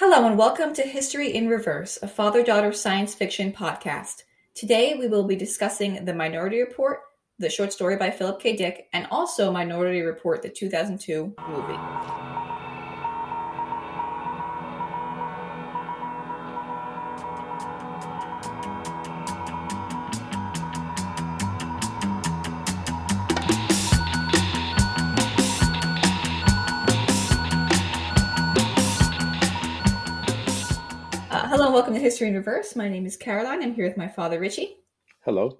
Hello and welcome to History in Reverse, a father daughter science fiction podcast. Today we will be discussing The Minority Report, the short story by Philip K. Dick, and also Minority Report, the 2002 movie. To History in Reverse. My name is Caroline. I'm here with my father, Richie. Hello.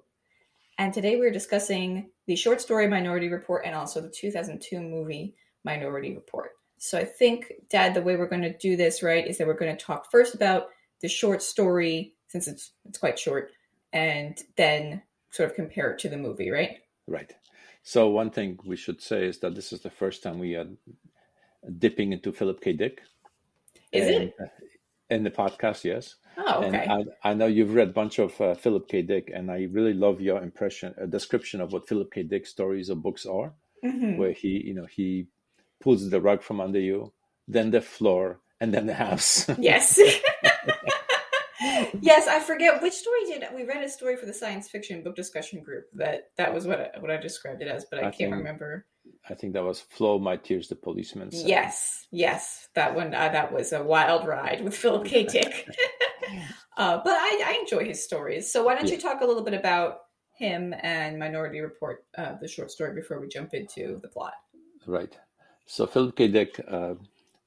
And today we're discussing the short story Minority Report and also the 2002 movie Minority Report. So I think, Dad, the way we're going to do this, right, is that we're going to talk first about the short story, since it's it's quite short, and then sort of compare it to the movie, right? Right. So one thing we should say is that this is the first time we are dipping into Philip K. Dick. Is And, it? uh, In the podcast, yes. Oh, okay. And I, I know you've read a bunch of uh, Philip K. Dick, and I really love your impression, a description of what Philip K. Dick stories or books are, Mhm. where he, you know, he pulls the rug from under you, then the floor, and then the house. Yes. yes, I forget which story did we read a story for the science fiction book discussion group that that was what I, what I described it as, but I, I can't think- remember. I think that was "Flow My Tears," the policeman. said. Yes, yes, that one. Uh, that was a wild ride with Philip K. Dick. uh, but I, I enjoy his stories. So why don't you talk a little bit about him and Minority Report, uh, the short story, before we jump into the plot? Right. So Philip K. Dick uh,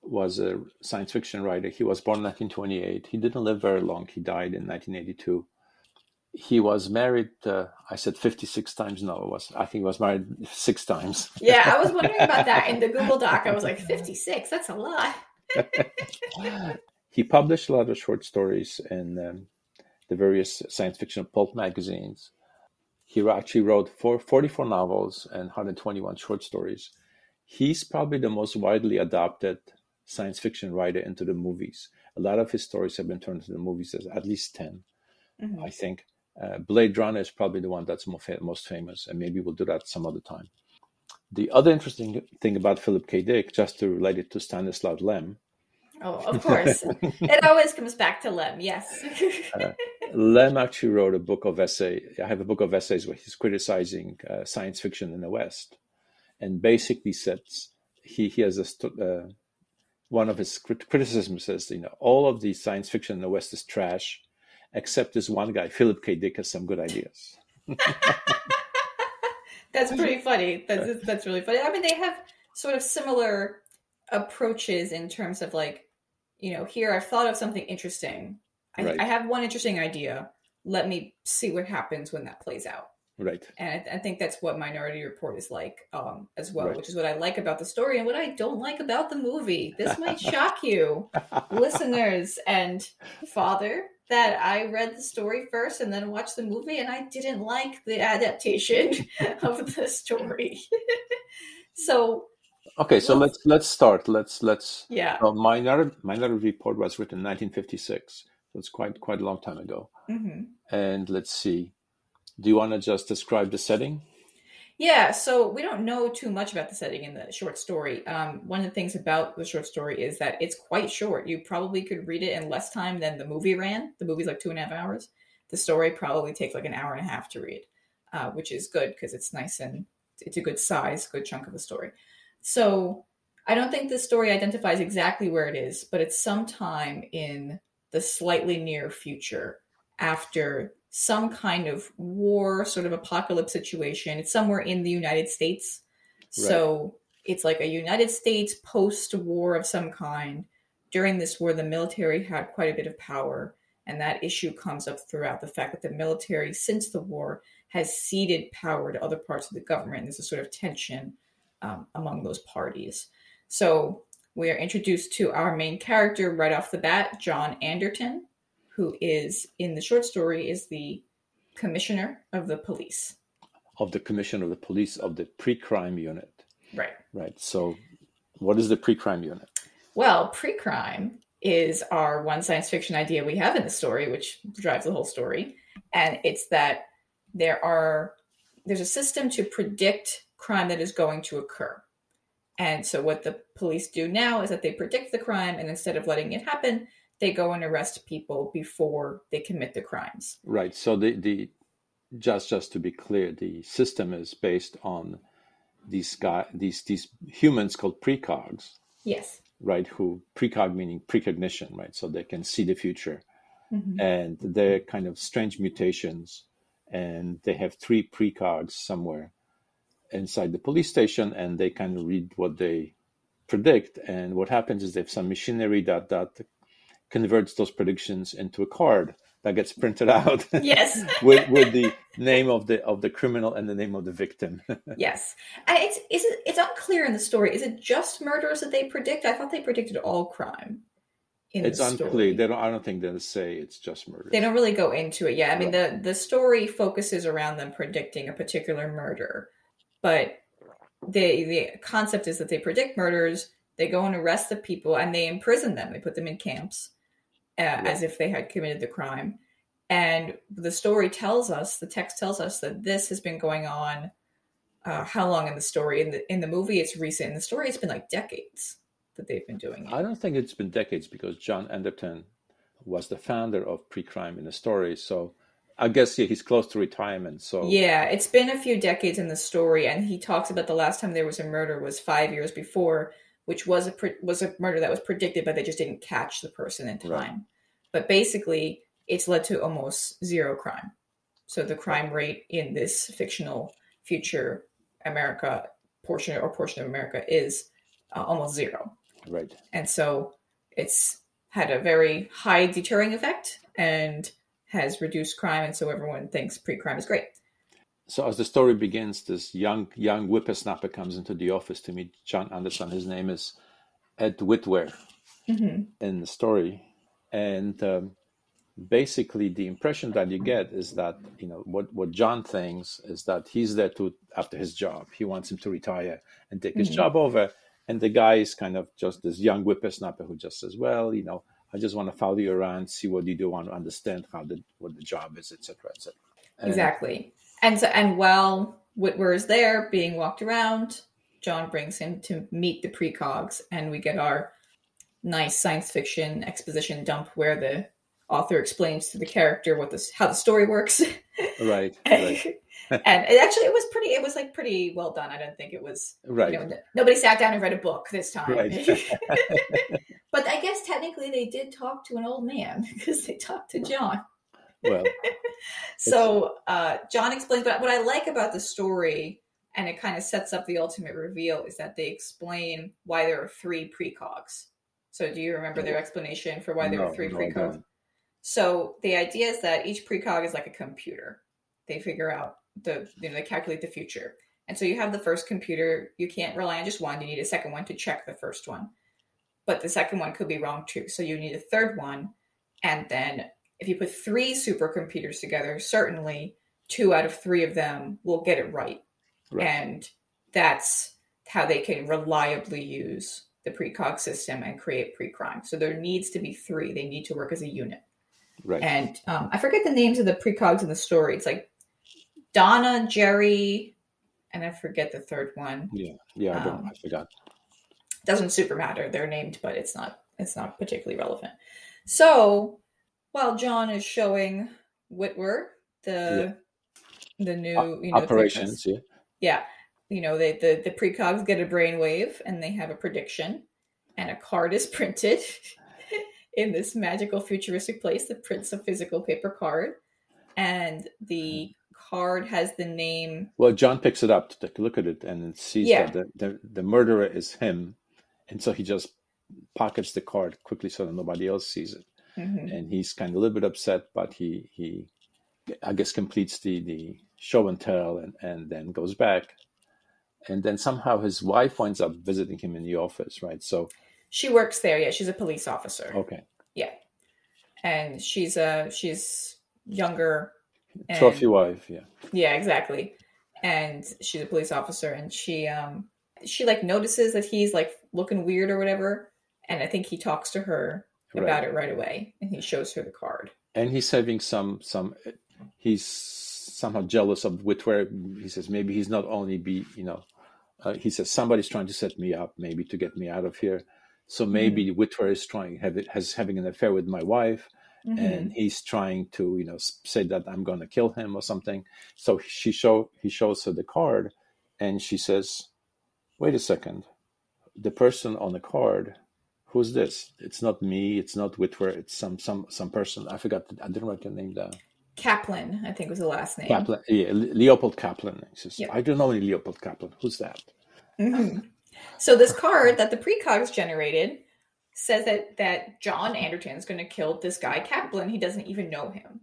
was a science fiction writer. He was born in 1928. He didn't live very long. He died in 1982. He was married. Uh, I said 56 times. No, it was. I think he was married six times. Yeah, I was wondering about that in the Google Doc. I was like, fifty-six. That's a lot. He published a lot of short stories in um, the various science fiction pulp magazines. He actually wrote four, 44 novels and 121 short stories. He's probably the most widely adopted science fiction writer into the movies. A lot of his stories have been turned into the movies, as at least 10, Mhm. I think. Uh, Blade Runner is probably the one that's most famous, and maybe we'll do that some other time. The other interesting thing about Philip K. Dick, just to relate it to Stanislaw Lem, Oh, of course. it always comes back to Lem. Yes. Lem actually wrote a book of essay. I have a book of essays where he's criticizing uh, science fiction in the West, and basically says he he has a uh, one of his crit- criticisms says you know all of the science fiction in the West is trash, except this one guy Philip K. Dick has some good ideas. That's pretty funny. That's that's really funny. I mean, they have sort of similar approaches in terms of like, you know, here I've thought of something interesting. I, Right. I have one interesting idea. Let me see what happens when that plays out. Right. And I, I think that's what Minority Report is like um, as well, Right. which is what I like about the story and what I don't like about the movie. This might shock you, listeners and father, that I read the story first and then watched the movie, and I didn't like the adaptation of the story. so, Okay, so let's let's start. Let's let's. yeah. Well, Minority Minority Report was written in 1956, so it's quite quite a long time ago. hmm And let's see. Do you want to just describe the setting? Yeah, so we don't know too much about the setting in the short story. Um, one of the things about the short story is that it's quite short. You probably could read it in less time than the movie ran. The movie's like two and a half hours. The story probably takes like an hour and a half to read, uh, which is good because it's nice and it's a good size, good chunk of the story. So I don't think this story identifies exactly where it is, but it's sometime in the slightly near future after some kind of war, sort of apocalypse situation. It's somewhere in the United States. So it's like a United States post war of some kind. During this war, the military had quite a bit of power. And that issue comes up throughout the fact that the military, since the war, has ceded power to other parts of the government. There's a sort of tension um, among those parties. So we are introduced to our main character right off the bat, John Anderton, who is in the short story is the commissioner of the police. Of the Commission of the Police of the Pre-Crime Unit, Right. right? So, what is the Pre-Crime Unit? Well, pre-crime is our one science fiction idea we have in the story, which drives the whole story, and it's that there are there's a system to predict crime that is going to occur. And so what the police do now is that they predict the crime and instead of letting it happen, they go and arrest people before they commit the crimes. Right. So the the just just to be clear, the system is based on these guy these these humans called precogs. Yes. Right. Who precog meaning precognition, right? So they can see the future, Mhm. and they're kind of strange mutations, and they have three precogs somewhere inside the police station, and they kind of read what they predict. And what happens is they have some machinery that that converts those predictions into a card that gets printed out Yes. with with the name of the of the criminal and the name of the victim. yes. It's is it, it's unclear in the story. Is it just murders that they predict? I thought they predicted all crime. In it's the unclear. story. They don't. I don't think they'll say it's just murder. They don't really go into it. Yeah, I mean the the story focuses around them predicting a particular murder, but the the concept is that they predict murders. They go and arrest the people and they imprison them. They put them in camps uh, as if they had committed the crime. And the story tells us, the text tells us that this has been going on. Uh, how long in the story? In the in the movie, it's recent. In the story, it's been like decades that they've been doing it. I don't think it's been decades because John Anderton was the founder of Pre-Crime in the story. So I guess yeah, he's close to retirement. So Yeah, it's been a few decades in the story, and he talks about the last time there was a murder was five years before, which was a pre- was a murder that was predicted, but they just didn't catch the person in time. Right. But basically, it's led to almost zero crime. So the crime rate in this fictional future America portion or portion of America is uh, almost zero, right. and so it's had a very high deterring effect and has reduced crime, and so everyone thinks pre-crime is great. So as the story begins, this young young whippersnapper comes into the office to meet John Anderton. His name is Ed Witwer hmm in the story, and um, basically the impression that you get is that you know what what John thinks is that he's there to after his job. He wants him to retire and take his Mhm. job over, and the guy is kind of just this young whippersnapper who just says, "Well, you know, I just want to follow you around, see what you do, want to understand how the what the job is, etc., etc." And- Exactly. And so, and while Witwer is there being walked around, John brings him to meet the precogs, and we get our nice science fiction exposition dump where the author explains to the character what this how the story works. Right, and it actually it was pretty it was like pretty well done. I don't think it was right. you know, nobody sat down and read a book this time. Right. but I guess technically they did talk to an old man because they talked to John. well, So uh, John explains, but what I like about the story, and it kind of sets up the ultimate reveal, is that they explain why there are three precogs. So do you remember their explanation for why there no, are three no, precogs? don't. So the idea is that each precog is like a computer. They figure out the you know they calculate the future. And so you have the first computer, you can't rely on just one, you need a second one to check the first one. But the second one could be wrong too. So you need a third one. And then if you put three supercomputers together, certainly two out of three of them will get it right. Right. And that's how they can reliably use the precog system and create pre-crime. So there needs to be three. They need to work as a unit. Right. And um, I forget the names of the precogs in the story. It's like Donna, Jerry, and I forget the third one. yeah, yeah. I don't. um, I forgot. Doesn't super matter. They're named, but it's not it's not particularly relevant. So while John is showing Witwer the the new you know Operations. Yeah. yeah you know they the the precogs get a brainwave and they have a prediction and a card is printed in this magical futuristic place that prints a physical paper card and the hmm. card has the name Well, John picks it up to take a look at it and sees Yeah. that the, the, the murderer is him. And so he just pockets the card quickly so that nobody else sees it. Mhm. And he's kind of a little bit upset, but he, he I guess, completes the, the show and tell and, and then goes back. And then somehow his wife winds up visiting him in the office, right? So, she works there yeah she's a police officer okay. Yeah. And she's a she's younger and- Trophy wife, yeah. Yeah, exactly. And she's a police officer and she um she like notices that he's like looking weird or whatever. And I think he talks to her Right. about it right away and he shows her the card. and he's having some some he's somehow jealous of Witwer. He says maybe he's not only be you know uh, he says somebody's trying to set me up, maybe to get me out of here. So maybe mm-hmm. Witwer is trying have it, has having an affair with my wife, mm-hmm. and he's trying to you know say that I'm going to kill him or something. So she show he shows her the card, and she says, "Wait a second, the person on the card." Who's this? It's not me. It's not Witwer. It's some some some person. I forgot. I didn't write the name down. Kaplan, I think was the last name. Kaplan, yeah, Leopold Kaplan. Says, yep. I don't know any Leopold Kaplan. Who's that? Mm-hmm. So this card that the precogs generated says that that John Anderton is going to kill this guy Kaplan. He doesn't even know him.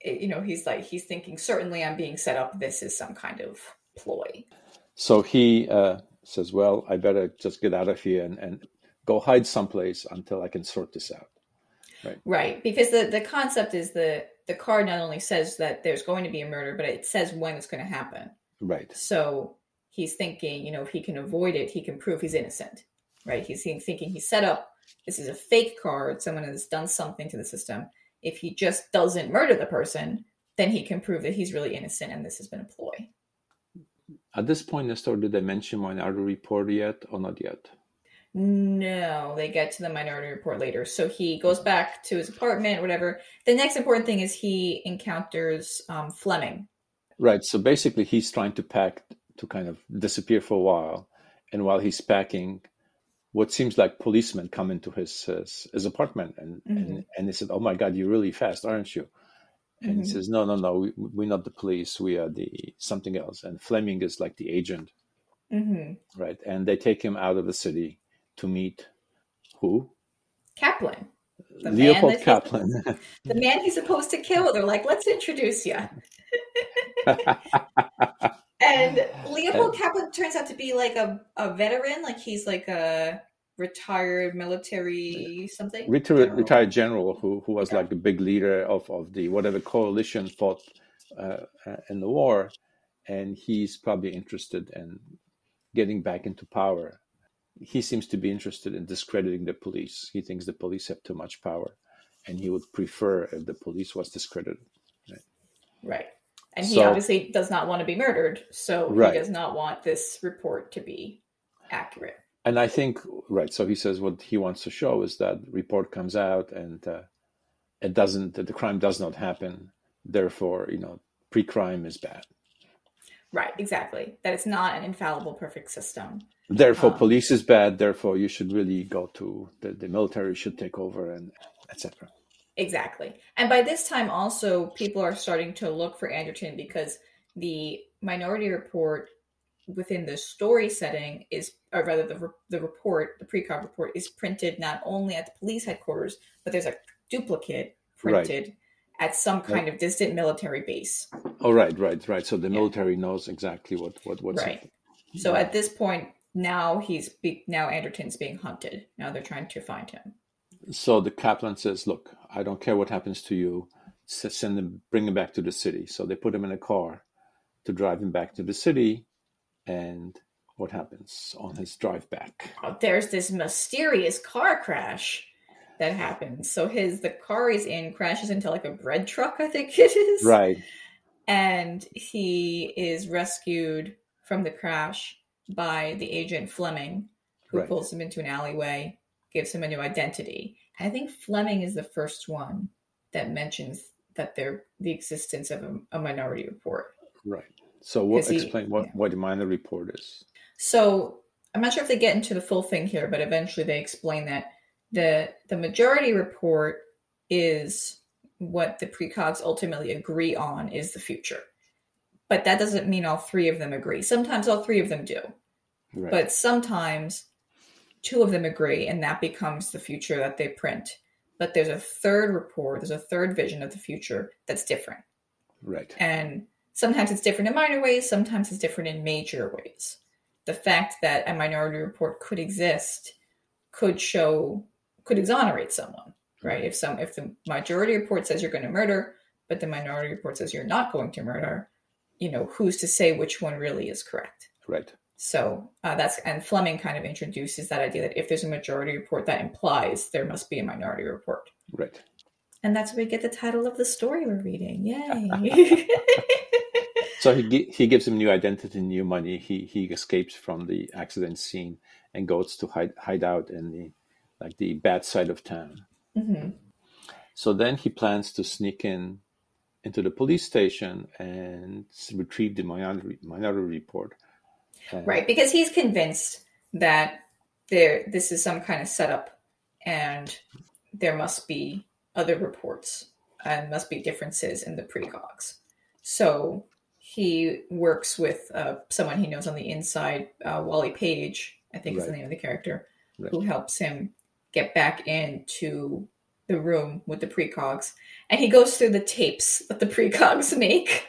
It, you know, he's like he's thinking certainly I'm being set up. This is some kind of ploy. So he uh, says, "Well, I better just get out of here and, and go hide someplace until I can sort this out." Right. Right. Because the the concept is the the card not only says that there's going to be a murder, but it says when it's going to happen. Right. So he's thinking, you know, if he can avoid it, he can prove he's innocent. Right. He's thinking he set up this is a fake card. Someone has done something to the system. If he just doesn't murder the person, then he can prove that he's really innocent and this has been a ploy. At this point in the story, did they mention Minority Report yet or not yet? No, they get to the minority report later. So he goes back to his apartment, whatever. The next important thing is he encounters um, Fleming. Right. So basically, he's trying to pack to kind of disappear for a while, and while he's packing, what seems like policemen come into his his, his apartment, and, mm-hmm. and and he said, "Oh my God, you're really fast, aren't you?" And mm-hmm. he says, "No, no, no, we, we're not the police. We are the something else." And Fleming is like the agent, mm-hmm. right? And they take him out of the city to meet who? Kaplan. The Leopold Kaplan. the man he's supposed to kill. They're like, let's introduce you. and Leopold Kaplan turns out to be like a, a veteran, like he's like a retired military something. Retired general. retired general who, who was like the big leader of, of the whatever coalition fought uh, uh, in the war. And he's probably interested in getting back into power he seems to be interested in discrediting the police. He thinks the police have too much power, and he would prefer if the police was discredited. Right. Right. And he so, obviously does not want to be murdered, so right. he does not want this report to be accurate. And I think right. So he says what he wants to show is that report comes out and uh, it doesn't. The crime does not happen. Therefore, you know, pre-crime is bad. Right. Exactly. That it's not an infallible, perfect system therefore um, police is bad therefore you should really go to the, the military should take over and etc exactly and by this time also people are starting to look for anderton because the minority report within the story setting is or rather the, the report the precog report is printed not only at the police headquarters but there's a duplicate printed right. at some kind right. of distant military base oh right right right so the military yeah. knows exactly what what what's right so at this point now he's be, now Anderton's being hunted. Now they're trying to find him. So the Kaplan says, "Look, I don't care what happens to you. Send him, bring him back to the city." So they put him in a car to drive him back to the city, and what happens on his drive back? Oh, there's this mysterious car crash that happens. So his the car he's in crashes into like a bread truck, I think it is. Right. And he is rescued from the crash by the agent Fleming, who right. pulls him into an alleyway, gives him a new identity. I think Fleming is the first one that mentions that there the existence of a, a minority report. Right. So what explain he, what yeah. what the minority report is? So I'm not sure if they get into the full thing here, but eventually they explain that the the majority report is what the precogs ultimately agree on is the future. But that doesn't mean all three of them agree. Sometimes all three of them do. Right. But sometimes two of them agree, and that becomes the future that they print. But there's a third report, there's a third vision of the future that's different. Right. And sometimes it's different in minor ways, sometimes it's different in major ways. The fact that a minority report could exist could show, could exonerate someone, right? If some, if the majority report says you're going to murder, but the minority report says you're not going to murder, you know, who's to say which one really is correct? Right. So uh, that's and Fleming kind of introduces that idea that if there's a majority report, that implies there must be a minority report. Right. And that's where we get the title of the story we're reading. Yay! So he he gives him new identity, new money. He he escapes from the accident scene and goes to hide hide out in the like the bad side of town. hmm So then he plans to sneak in into the police station and retrieve the minority minority report. And- Right, because he's convinced that there this is some kind of setup and there must be other reports and must be differences in the precogs. So he works with uh, someone he knows on the inside, uh, Wally Page, I think is the name of the character, Right. who helps him get back into the room with the precogs. And he goes through the tapes that the precogs make.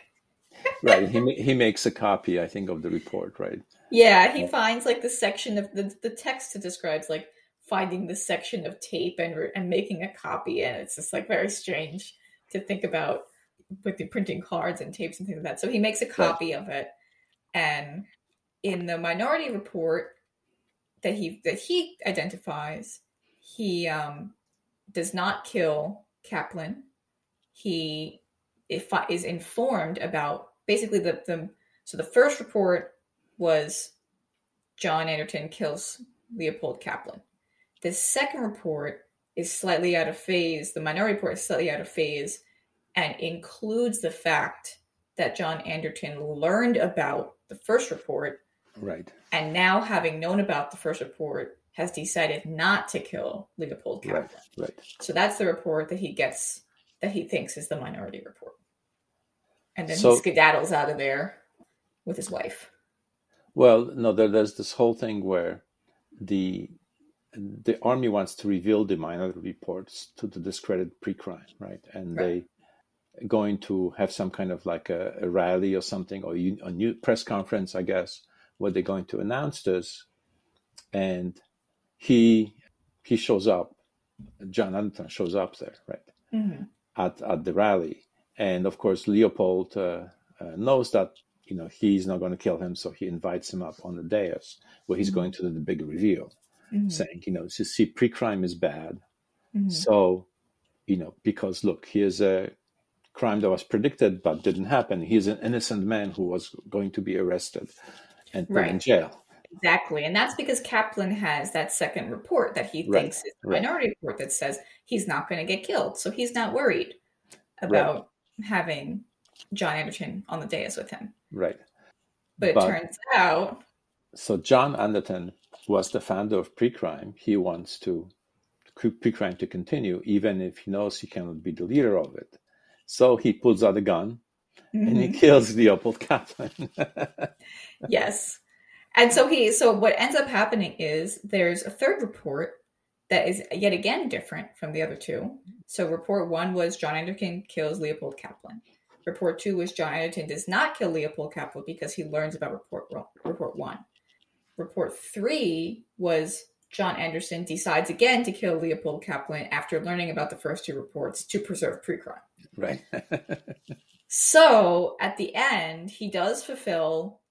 right. He he makes a copy, I think, of the report. Right. Yeah, he finds like the section of the the text that describes like finding the section of tape and and making a copy, and it's just like very strange to think about with the printing cards and tapes and things like that. So he makes a copy of it, and in the minority report that he that he identifies, he um, does not kill Kaplan. He if, is informed about basically the, the so the first report was John Anderton kills Leopold Kaplan. The second report is slightly out of phase. The minority report is slightly out of phase and includes the fact that John Anderton learned about the first report Right. and now having known about the first report has decided not to kill Leopold Kaplan. Right. Right. So that's the report that he gets that he thinks is the minority report. And then So- he skedaddles out of there with his wife. Well, no, there, there's this whole thing where the the army wants to reveal the minority reports to, to discredit pre-crime, right? And Right. they going to have some kind of like a, a rally or something, or you- a new press conference, I guess, where they're going to announce this. And he he shows up, John Anderton shows up there, right? Mhm. at, at the rally. And of course, Leopold uh, uh, knows that you know he's not going to kill him, so he invites him up on the dais where he's Mhm. going to do the big reveal, Mhm. saying, you know, you see, pre-crime is bad. Mhm. So, you know, because look, here's a crime that was predicted but didn't happen. He's an innocent man who was going to be arrested and put in jail. Exactly. And that's because Kaplan has that second report that he Right, thinks is the right. minority report that says he's not going to get killed. So he's not worried about having John Anderton on the dais with him. Right. But it turns out, So John Anderton was the founder of pre-crime. He wants to pre-crime to continue, even if he knows he cannot be the leader of it. So he pulls out a gun and he Mhm. kills Leopold Kaplan. yes. And so he, so what ends up happening is there's a third report that is yet again different from the other two. So report one was John Anderton kills Leopold Kaplan. Report two was John Anderton does not kill Leopold Kaplan because he learns about report report one. Report three was John Anderton decides again to kill Leopold Kaplan after learning about the first two reports to preserve pre-crime. right. So at the end, he does fulfill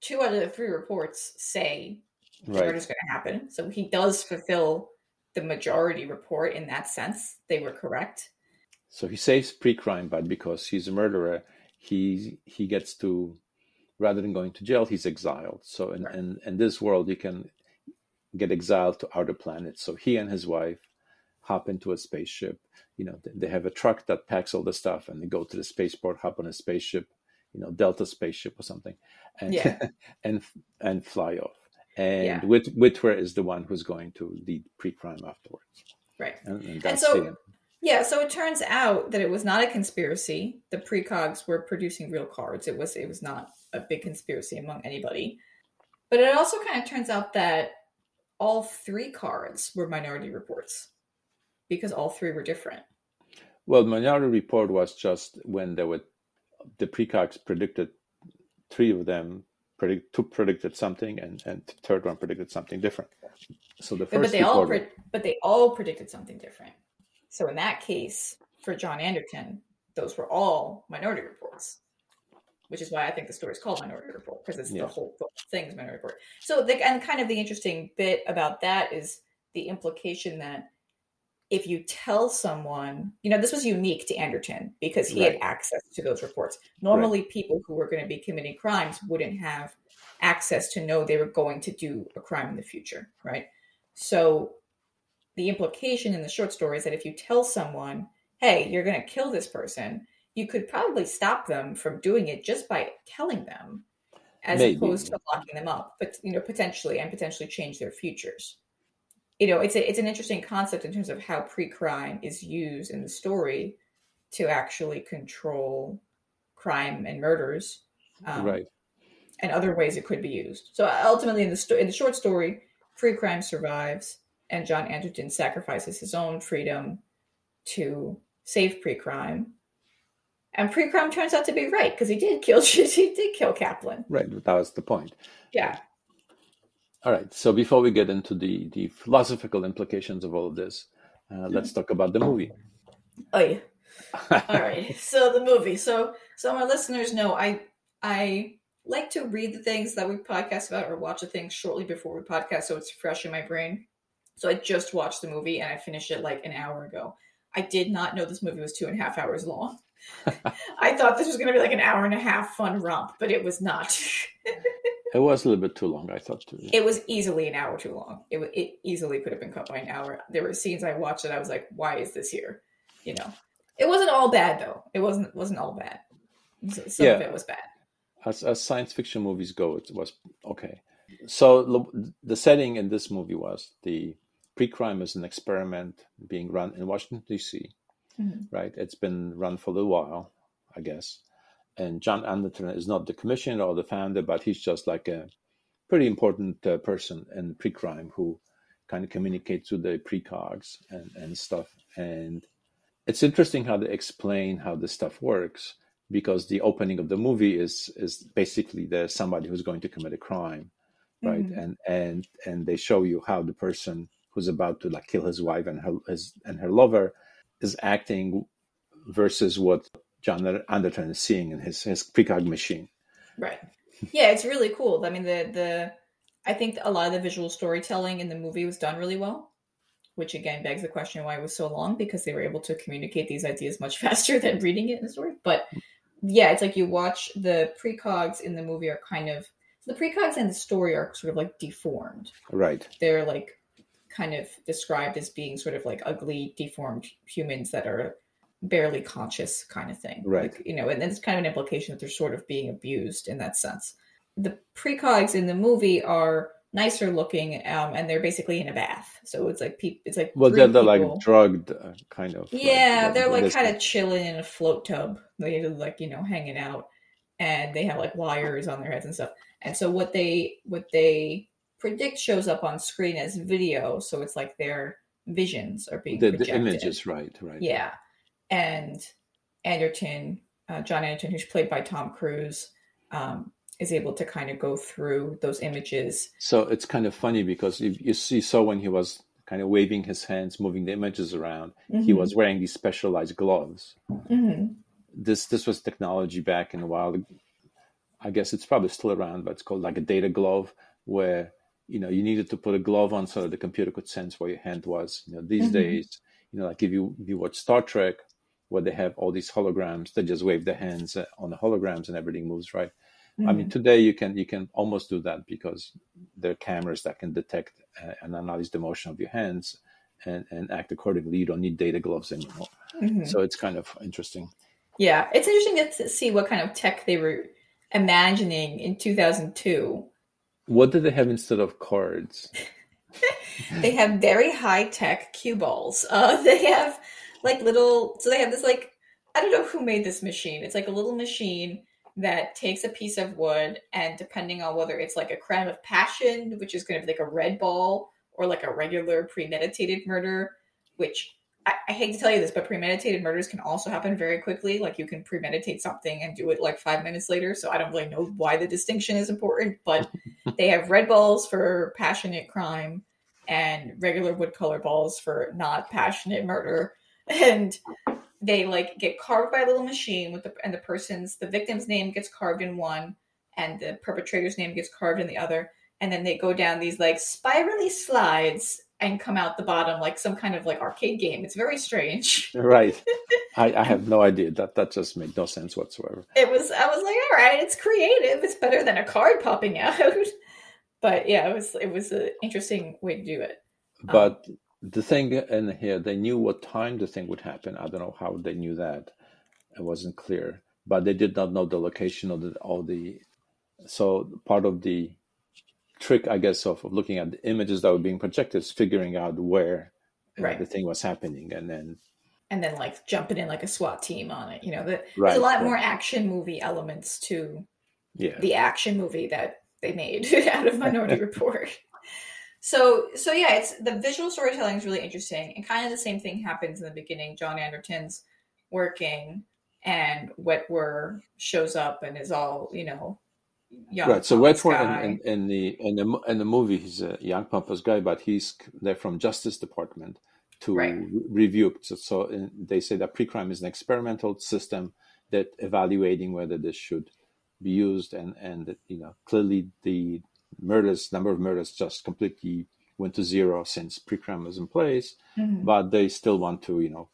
two out of the three reports say right. murder's going to happen. So he does fulfill the majority report in that sense. They were correct. So he saves pre-crime, but because he's a murderer, he he gets to rather than going to jail, he's exiled. So in, Right. in, in this world, you can get exiled to outer planets. So he and his wife hop into a spaceship. You know, they- have a truck that packs all the stuff, and they go to the spaceport, hop on a spaceship, you know, Delta spaceship or something, and Yeah. and and fly off. And Yeah. Whit, Witwer is the one who's going to lead pre-crime afterwards. Right. And, and And so, yeah, so it turns out that it was not a conspiracy. The precogs were producing real cards. It was it was not a big conspiracy among anybody. But it also kind of turns out that all three cards were minority reports because all three were different. Well, Minority Report was just when there were the precogs predicted three of them predict two predicted something and and the third one predicted something different. So the first But, they all pre- but they all predicted something different. So in that case, for John Anderton, those were all minority reports, which is why I think the story is called Minority Report because it's Yeah. the whole thing's Minority Report. So the and kind of the interesting bit about that is the implication that if you tell someone, you know, this was unique to Anderton because he right. had access to those reports. Normally, right. people who were going to be committing crimes wouldn't have access to know they were going to do a crime in the future, right? So, the implication in the short story is that if you tell someone, hey, you're going to kill this person, you could probably stop them from doing it just by telling them as Maybe. opposed to locking them up, but you know, potentially and potentially change their futures. You know, it's a, it's an interesting concept in terms of how pre-crime is used in the story to actually control crime and murders, um, right? And other ways it could be used. So ultimately, in the sto- in the short story, pre-crime survives, and John Anderton sacrifices his own freedom to save pre-crime and pre-crime turns out to be right because he did kill he did kill Kaplan. Right, that was the point. Yeah. All right. So before we get into the the philosophical implications of all of this, uh, let's talk about the movie. Oh yeah. all right. So the movie. So so my listeners know I I like to read the things that we podcast about or watch the things shortly before we podcast so it's fresh in my brain. So I just watched the movie and I finished it like an hour ago. I did not know this movie was two and a half hours long. I thought this was going to be like an hour and a half fun romp, but it was not. it was a little bit too long, I thought. Too. It was easily an hour too long. It it easily could have been cut by an hour. There were scenes I watched that I was like, "Why is this here?" You know, it wasn't all bad though. It wasn't wasn't all bad. Some yeah. of it was bad. As, as science fiction movies go, it was okay. So the setting in this movie was the pre-crime is an experiment being run in Washington D.C mm-hmm. right? It's been run for a little while, I guess. And John Anderton is not the commissioner or the founder, but he's just like a pretty important uh, person in pre-crime who kind of communicates with the precogs and, and stuff. And it's interesting how they explain how this stuff works because the opening of the movie is is basically there's somebody who's going to commit a crime, right? Mm-hmm. And and and they show you how the person who's about to like kill his wife and her his and her lover is acting versus what John Anderton is seeing in his his precog machine. Right. Yeah, it's really cool. I mean, the the I think a lot of the visual storytelling in the movie was done really well, which again begs the question why it was so long because they were able to communicate these ideas much faster than reading it in the story. But yeah, it's like you watch the precogs in the movie are kind of the precogs and the story are sort of like deformed. Right. They're like kind of described as being sort of like ugly, deformed humans that are barely conscious, kind of thing. Right. Like, you know, and it's kind of an implication that they're sort of being abused in that sense. The precogs in the movie are nicer looking, um, and they're basically in a bath. So it's like people. It's like well, they're, they're like drugged, uh, kind of. Yeah, like, they're like kind of chilling in a float tub. they're like you know hanging out, and they have like wires on their heads and stuff. And so what they what they predict shows up on screen as video, so it's like their visions are being the, the images, right, right. Yeah, and Anderton, uh, John Anderton, who's played by Tom Cruise, um, is able to kind of go through those images. So it's kind of funny because you, you see, so when he was kind of waving his hands, moving the images around, mm-hmm. he was wearing these specialized gloves. Mm-hmm. This this was technology back in a while. I guess it's probably still around, but it's called like a data glove, where you know you needed to put a glove on so that the computer could sense where your hand was you know these mm-hmm. days you know like if you if you watch star trek where they have all these holograms they just wave their hands uh, on the holograms and everything moves right mm-hmm. i mean mm-hmm. today you can you can almost do that because there are cameras that can detect uh, and analyze the motion of your hands and, and act accordingly you don't need data gloves anymore mm-hmm. so it's kind of interesting yeah it's interesting to see what kind of tech they were imagining in 2002 what do they have instead of cards? they have very high tech cue balls. Uh, they have like little, so they have this like, I don't know who made this machine. It's like a little machine that takes a piece of wood and depending on whether it's like a crime of passion, which is going to be like a red ball, or like a regular premeditated murder, which I, I, hate to tell you this, but premeditated murders can also happen very quickly. Like you can premeditate something and do it like five minutes later. So I don't really know why the distinction is important, but they have red balls for passionate crime and regular wood color balls for not passionate murder. And they like get carved by a little machine with the and the person's the victim's name gets carved in one and the perpetrator's name gets carved in the other. And then they go down these like spirally slides and come out the bottom like some kind of like arcade game. It's very strange. Right. I, I have no idea. That that just made no sense whatsoever. It was I was like, all right, it's creative. It's better than a card popping out. but yeah, it was it was an interesting way to do it. Um, but um, the thing in here, they knew what time the thing would happen. I don't know how they knew that. It wasn't clear. But they did not know the location of the all the so part of the trick, I guess, of, of looking at the images that were being projected is figuring out where uh, right. the thing was happening and then and then like jumping in like a SWAT team on it. You know, the, right, there's a lot right. more action movie elements to yeah. the action movie that they made out of Minority Report. So so yeah, it's the visual storytelling is really interesting, and kind of the same thing happens in the beginning. John Anderton's working, and Witwer shows up and is all you know young right. So Witwer in, in, in, the in the in the movie, he's a young pompous guy, but he's they're from Justice Department to right. re- review. So, so they say that pre-crime is an experimental system that evaluating whether this should be used, and and you know clearly the murders number of murders just completely went to zero since pre-crime was in place, mm-hmm. but they still want to you know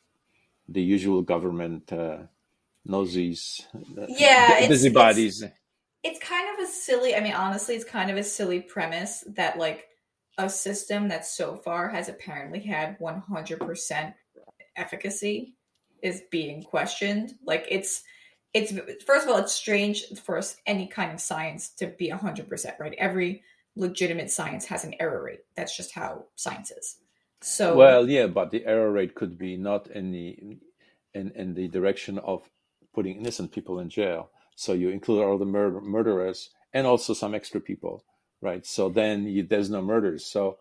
the usual government. Uh, nosies, uh, yeah, busybodies. It's, kind of a silly i mean honestly it's kind of a silly premise that like a system that so far has apparently had 100% efficacy is being questioned. Like it's it's first of all it's strange for any kind of science to be 100% right? Every legitimate science has an error rate. That's just how science is. So well yeah but the error rate could be not in the in, in the direction of putting innocent people in jail so you include all the murder, murderers and also some extra people, right? So then you, there's no murders. So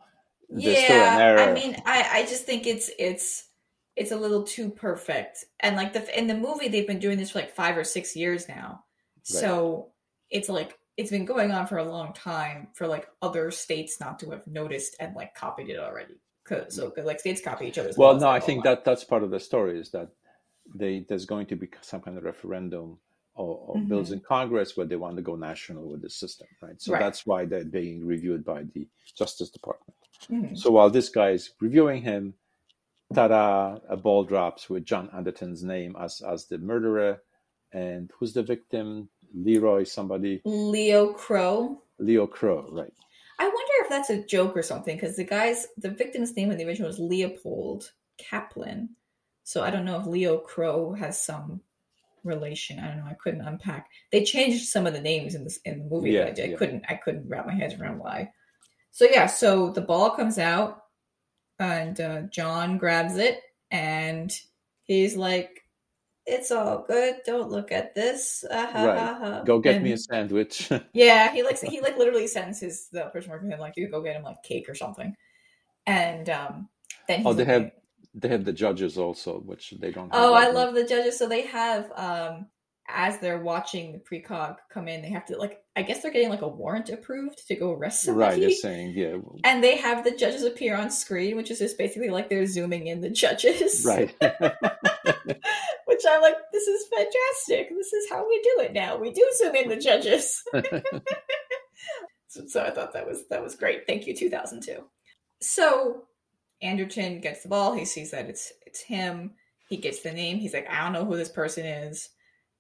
there's yeah, still an error. I mean, I, I just think it's it's it's a little too perfect. And like the in the movie, they've been doing this for like five or six years now. Right. So it's like it's been going on for a long time for like other states not to have noticed and like copied it already. Cause so like states copy each other's. Well, no, I think that that's part of the story is that they there's going to be some kind of referendum or, or mm-hmm. bills in Congress where they want to go national with the system, right? So right. that's why they're being reviewed by the Justice Department. Mm-hmm. So while this guy is reviewing him, ta-da, a ball drops with John Anderton's name as as the murderer, and who's the victim? Leroy, somebody. Leo Crow. Leo Crow, right? I wonder if that's a joke or something because the guy's the victim's name in the original was Leopold Kaplan. So I don't know if Leo Crow has some relation. I don't know. I couldn't unpack. They changed some of the names in this in the movie. Yeah, I, I yeah. couldn't. I couldn't wrap my head around why. So yeah. So the ball comes out, and uh, John grabs it, and he's like, "It's all good. Don't look at this. Uh, ha, right. ha, ha. Go get and, me a sandwich." yeah, he likes. He like literally sends his the person working with him like, "You go get him like cake or something," and um, then oh, they have they have the judges also, which they don't. oh, I love the judges. So they have, um, as they're watching the precog come in, they have to like. I guess they're getting like a warrant approved to go arrest somebody. Right, they're saying yeah. And they have the judges appear on screen, which is just basically like they're zooming in the judges. Right. which I'm like, this is fantastic. This is how we do it now. We do zoom in the judges. so, so I thought that was that was great. Thank you, 2002. So Anderton gets the ball. He sees that it's it's him. He gets the name. He's like, I don't know who this person is,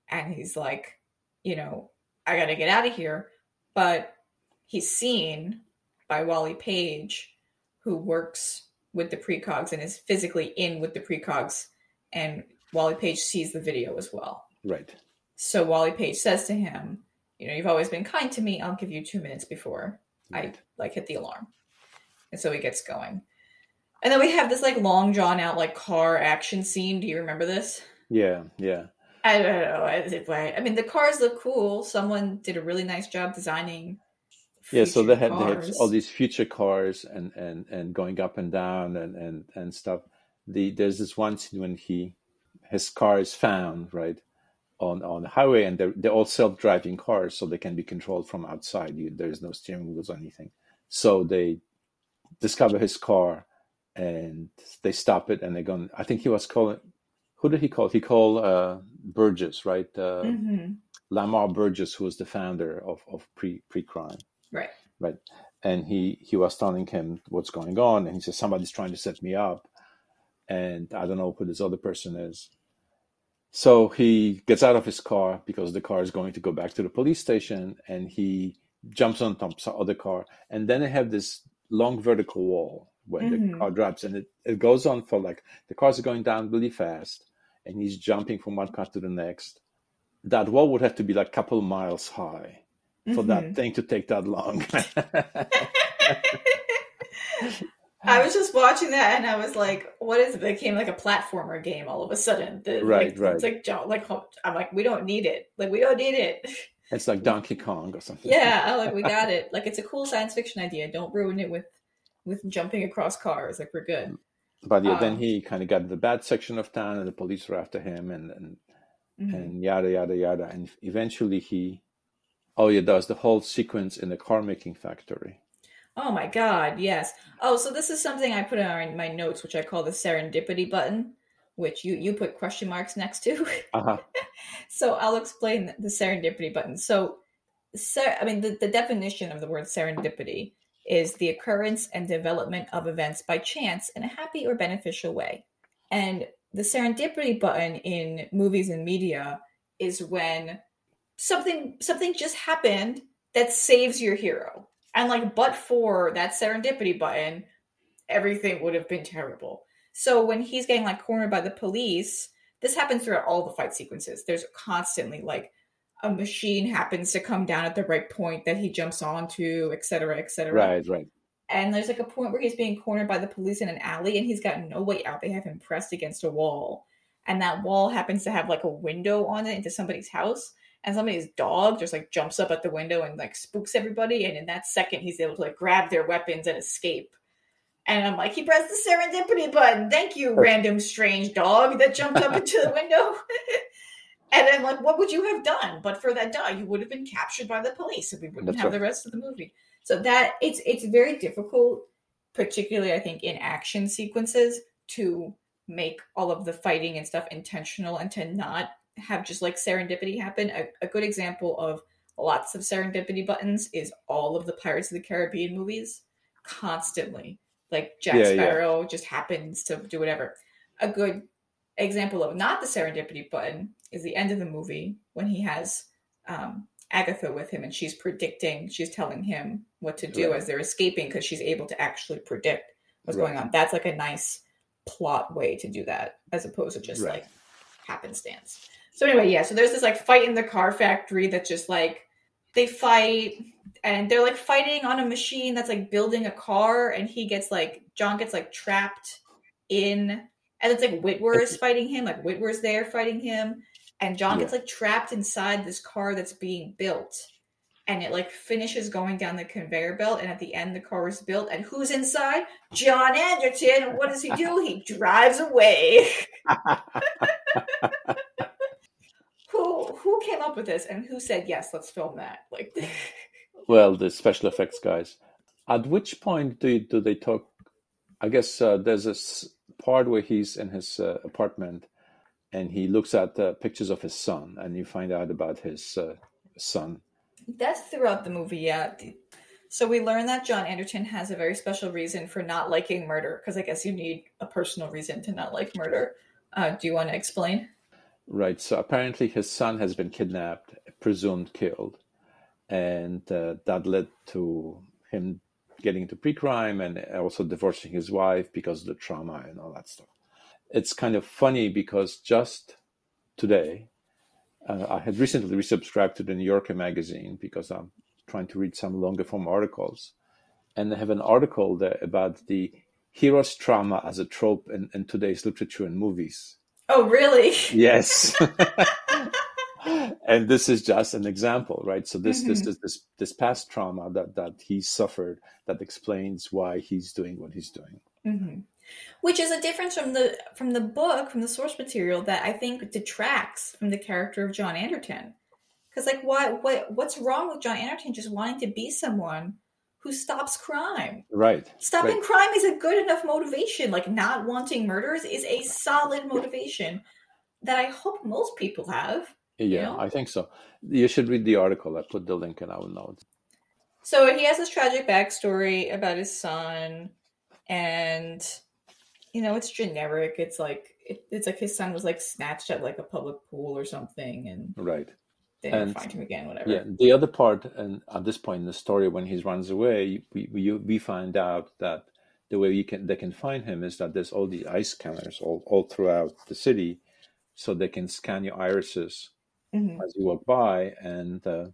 and he's like, you know, I got to get out of here. But he's seen by Wally Page, who works with the precogs and is physically in with the precogs, and Wally Page sees the video as well. Right. So Wally Page says to him, you know, you've always been kind to me. I'll give you two minutes before right. I like hit the alarm. And so he gets going. And then we have this like long drawn out like car action scene. Do you remember this? Yeah, yeah. I don't know. I mean, the cars look cool. Someone did a really nice job designing. Yeah, so they had, they had all these future cars and, and, and going up and down and, and, and stuff. The there's this one scene when he his car is found right on on the highway and they're, they're all self driving cars, so they can be controlled from outside. You, there's no steering wheels or anything. So they discover his car and they stop it and they're going. I think he was calling. Who did he call? He called uh, Burgess, right? Uh, mm-hmm. Lamar Burgess, who was the founder of of pre pre crime. Right. Right. and he he was telling him what's going on, and he says somebody's trying to set me up, and I don't know who this other person is. So he gets out of his car because the car is going to go back to the police station, and he jumps on top of the other car, and then they have this long vertical wall when Mhm. the car drops, and it, it goes on for like the cars are going down really fast, and he's jumping from one car to the next. That wall would have to be like a couple miles high for Mhm. that thing to take that long. I was just watching that and I was like, "What is it?" It became like a platformer game all of a sudden. The, Right, like, right. It's like jo- like I'm like, we don't need it. Like we don't need it. it's like Donkey Kong or something. yeah, like we got it. Like it's a cool science fiction idea. Don't ruin it with with jumping across cars. Like we're good. But yeah, then Um, he kind of got to the bad section of town, and the police were after him, and and, Mhm. and yada yada yada, and eventually he, oh yeah, does the whole sequence in the car making factory. Oh my god, yes. Oh, so this is something I put in my notes, which I call the serendipity button, which you you put question marks next to. Uh-huh. So I'll explain the serendipity button. So, ser- I mean, the, the definition of the word serendipity is the occurrence and development of events by chance in a happy or beneficial way. And the serendipity button in movies and media is when something something just happened that saves your hero. And like but for that serendipity button, everything would have been terrible. So when he's getting like cornered by the police, this happens throughout all the fight sequences. There's constantly like a machine happens to come down at the right point that he jumps onto, et cetera, et cetera. Right, right. And there's like a point where he's being cornered by the police in an alley and he's got no way out. They have him pressed against a wall. And that wall happens to have like a window on it into somebody's house. And somebody's dog just like jumps up at the window and like spooks everybody. And in that second, he's able to like grab their weapons and escape. And I'm like, he pressed the serendipity button. Thank you, random strange dog that jumped up into the window. and I'm like, what would you have done? But for that dog, you would have been captured by the police and we wouldn't That's have right. the rest of the movie. So that it's it's very difficult, particularly I think in action sequences, to make all of the fighting and stuff intentional and to not have just like serendipity happen. A, a good example of lots of serendipity buttons is all of the Pirates of the Caribbean movies constantly. Like Jack Yeah, yeah. Sparrow just happens to do whatever. A good example of not the serendipity button is the end of the movie when he has um, Agatha with him and she's predicting, she's telling him what to do Right. as they're escaping because she's able to actually predict what's Right. going on. That's like a nice plot way to do that as opposed to just Right. like happenstance. So anyway, yeah, so there's this like fight in the car factory that's just like they fight and they're like fighting on a machine that's like building a car and he gets like John gets like trapped in and it's like Witwer is fighting him, like Witwer's there fighting him, and John gets like trapped inside this car that's being built. And it like finishes going down the conveyor belt, and at the end the car is built, and who's inside? John Anderton. And what does he do? He drives away. who who came up with this and who said yes, let's film that? Like Well, the special effects guys. At which point do you, do they talk? I guess uh, there's this part where he's in his uh, apartment and he looks at uh, pictures of his son, and you find out about his uh, son. That's throughout the movie, yeah. So we learn that John Anderton has a very special reason for not liking murder, because I guess you need a personal reason to not like murder. Uh, do you want to explain? Right. So apparently his son has been kidnapped, presumed killed, and uh, that led to him getting into pre-crime and also divorcing his wife because of the trauma and all that stuff. It's kind of funny because just today, uh, I had recently resubscribed to the New Yorker magazine because I'm trying to read some longer form articles, and they have an article there about the hero's trauma as a trope in, in today's literature and movies. Oh, really? Yes. and this is just an example, right? So this this Mhm. is this this past trauma that that he suffered that explains why he's doing what he's doing. hmm Which is a difference from the from the book, from the source material, that I think detracts from the character of John Anderton. Because, like, why? What? What's wrong with John Anderton just wanting to be someone who stops crime? Right. Stopping Right. crime is a good enough motivation. Like not wanting murders is a solid motivation that I hope most people have. Yeah, know? I think so. You should read the article. I put the link in our notes. So he has this tragic backstory about his son, and you know it's generic. It's like it, it's like his son was like snatched at like a public pool or something, and right. they And- find him again. Whatever. Yeah, the other part, and at this point in the story, when he runs away, we we, we find out that the way you can they can find him is that there's all these eye scanners all, all throughout the city, so they can scan your irises Mhm. as you walk by, and uh,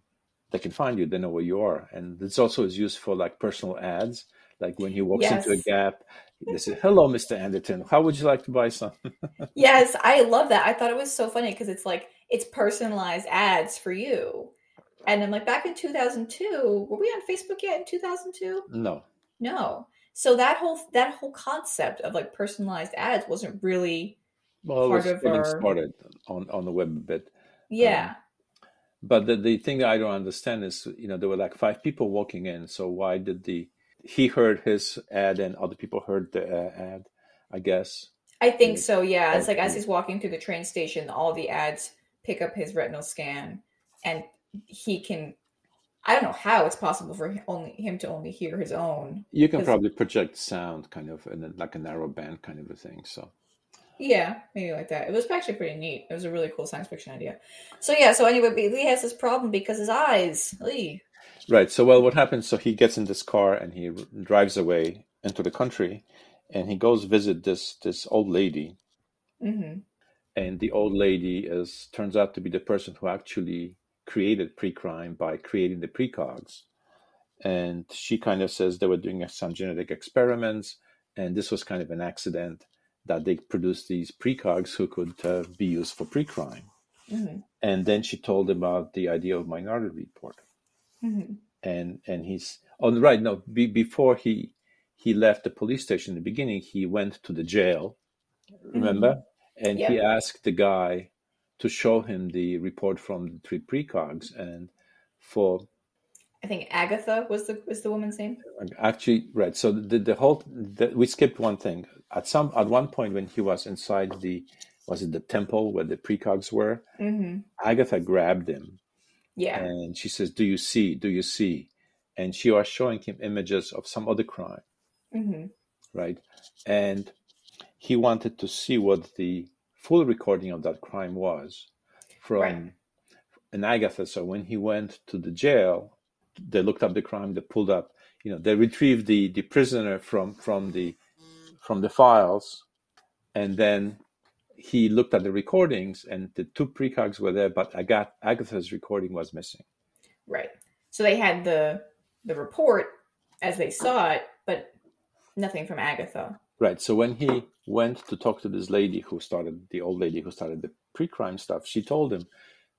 they can find you. They know where you are, and this also is used for like personal ads. Like when he walks into a Gap, they say, "Hello, Mister Anderton. How would you like to buy some?" Yes, I love that. I thought it was so funny because it's like it's personalized ads for you. And then like back in 2002, were we on Facebook yet in 2002? no, No. So that whole that whole concept of like personalized ads wasn't really well, it Part was of getting our- started on on the web a bit. yeah. Um, but the, the thing that I don't understand is, you know, there were like five people walking in. So why did the he heard his ad and other people heard the uh, ad? I guess. I think so, yeah. It's like as he's walking through the train station, all the ads pick up his retinal scan and he can I don't know how it's possible for him, only him to only hear his own. You can probably project sound kind of in a, like a narrow band kind of a thing. So Yeah, maybe like that. It was actually pretty neat. It was a really cool science fiction idea. So yeah, so anyway, Lee has this problem because his eyes. Lee. Right. So well, what happens? So he gets in this car and he r- drives away into the country, and he goes visit this this old lady. hmm and the old lady is turns out to be the person who actually created pre-crime by creating the precogs and she kind of says they were doing some genetic experiments and this was kind of an accident that they produced these precogs who could uh, be used for pre-crime hmm and then she told about the idea of minority report hmm and and he's on the right no be, before he he left the police station in the beginning he went to the jail remember? And he asked the guy to show him the report from the three precogs and for I think Agatha was the was the woman's name. actually right so the, the whole the, we skipped one thing. At some at one point when he was inside the was it the temple where the precogs were? Hmm agatha grabbed him Yeah. and she says do you see do you see and she was showing him images of some other crime hmm right? And he wanted to see what the full recording of that crime was from Right. an Agatha. So when he went to the jail, they looked up the crime, they pulled up, you know, they retrieved the, the prisoner from from the from the files, and then he looked at the recordings, and the two precogs were there, but Agat- Agatha's recording was missing. Right. So they had the the report as they saw it, but nothing from Agatha. Right. So when he went to talk to this lady who started the old lady who started the pre-crime stuff, she told him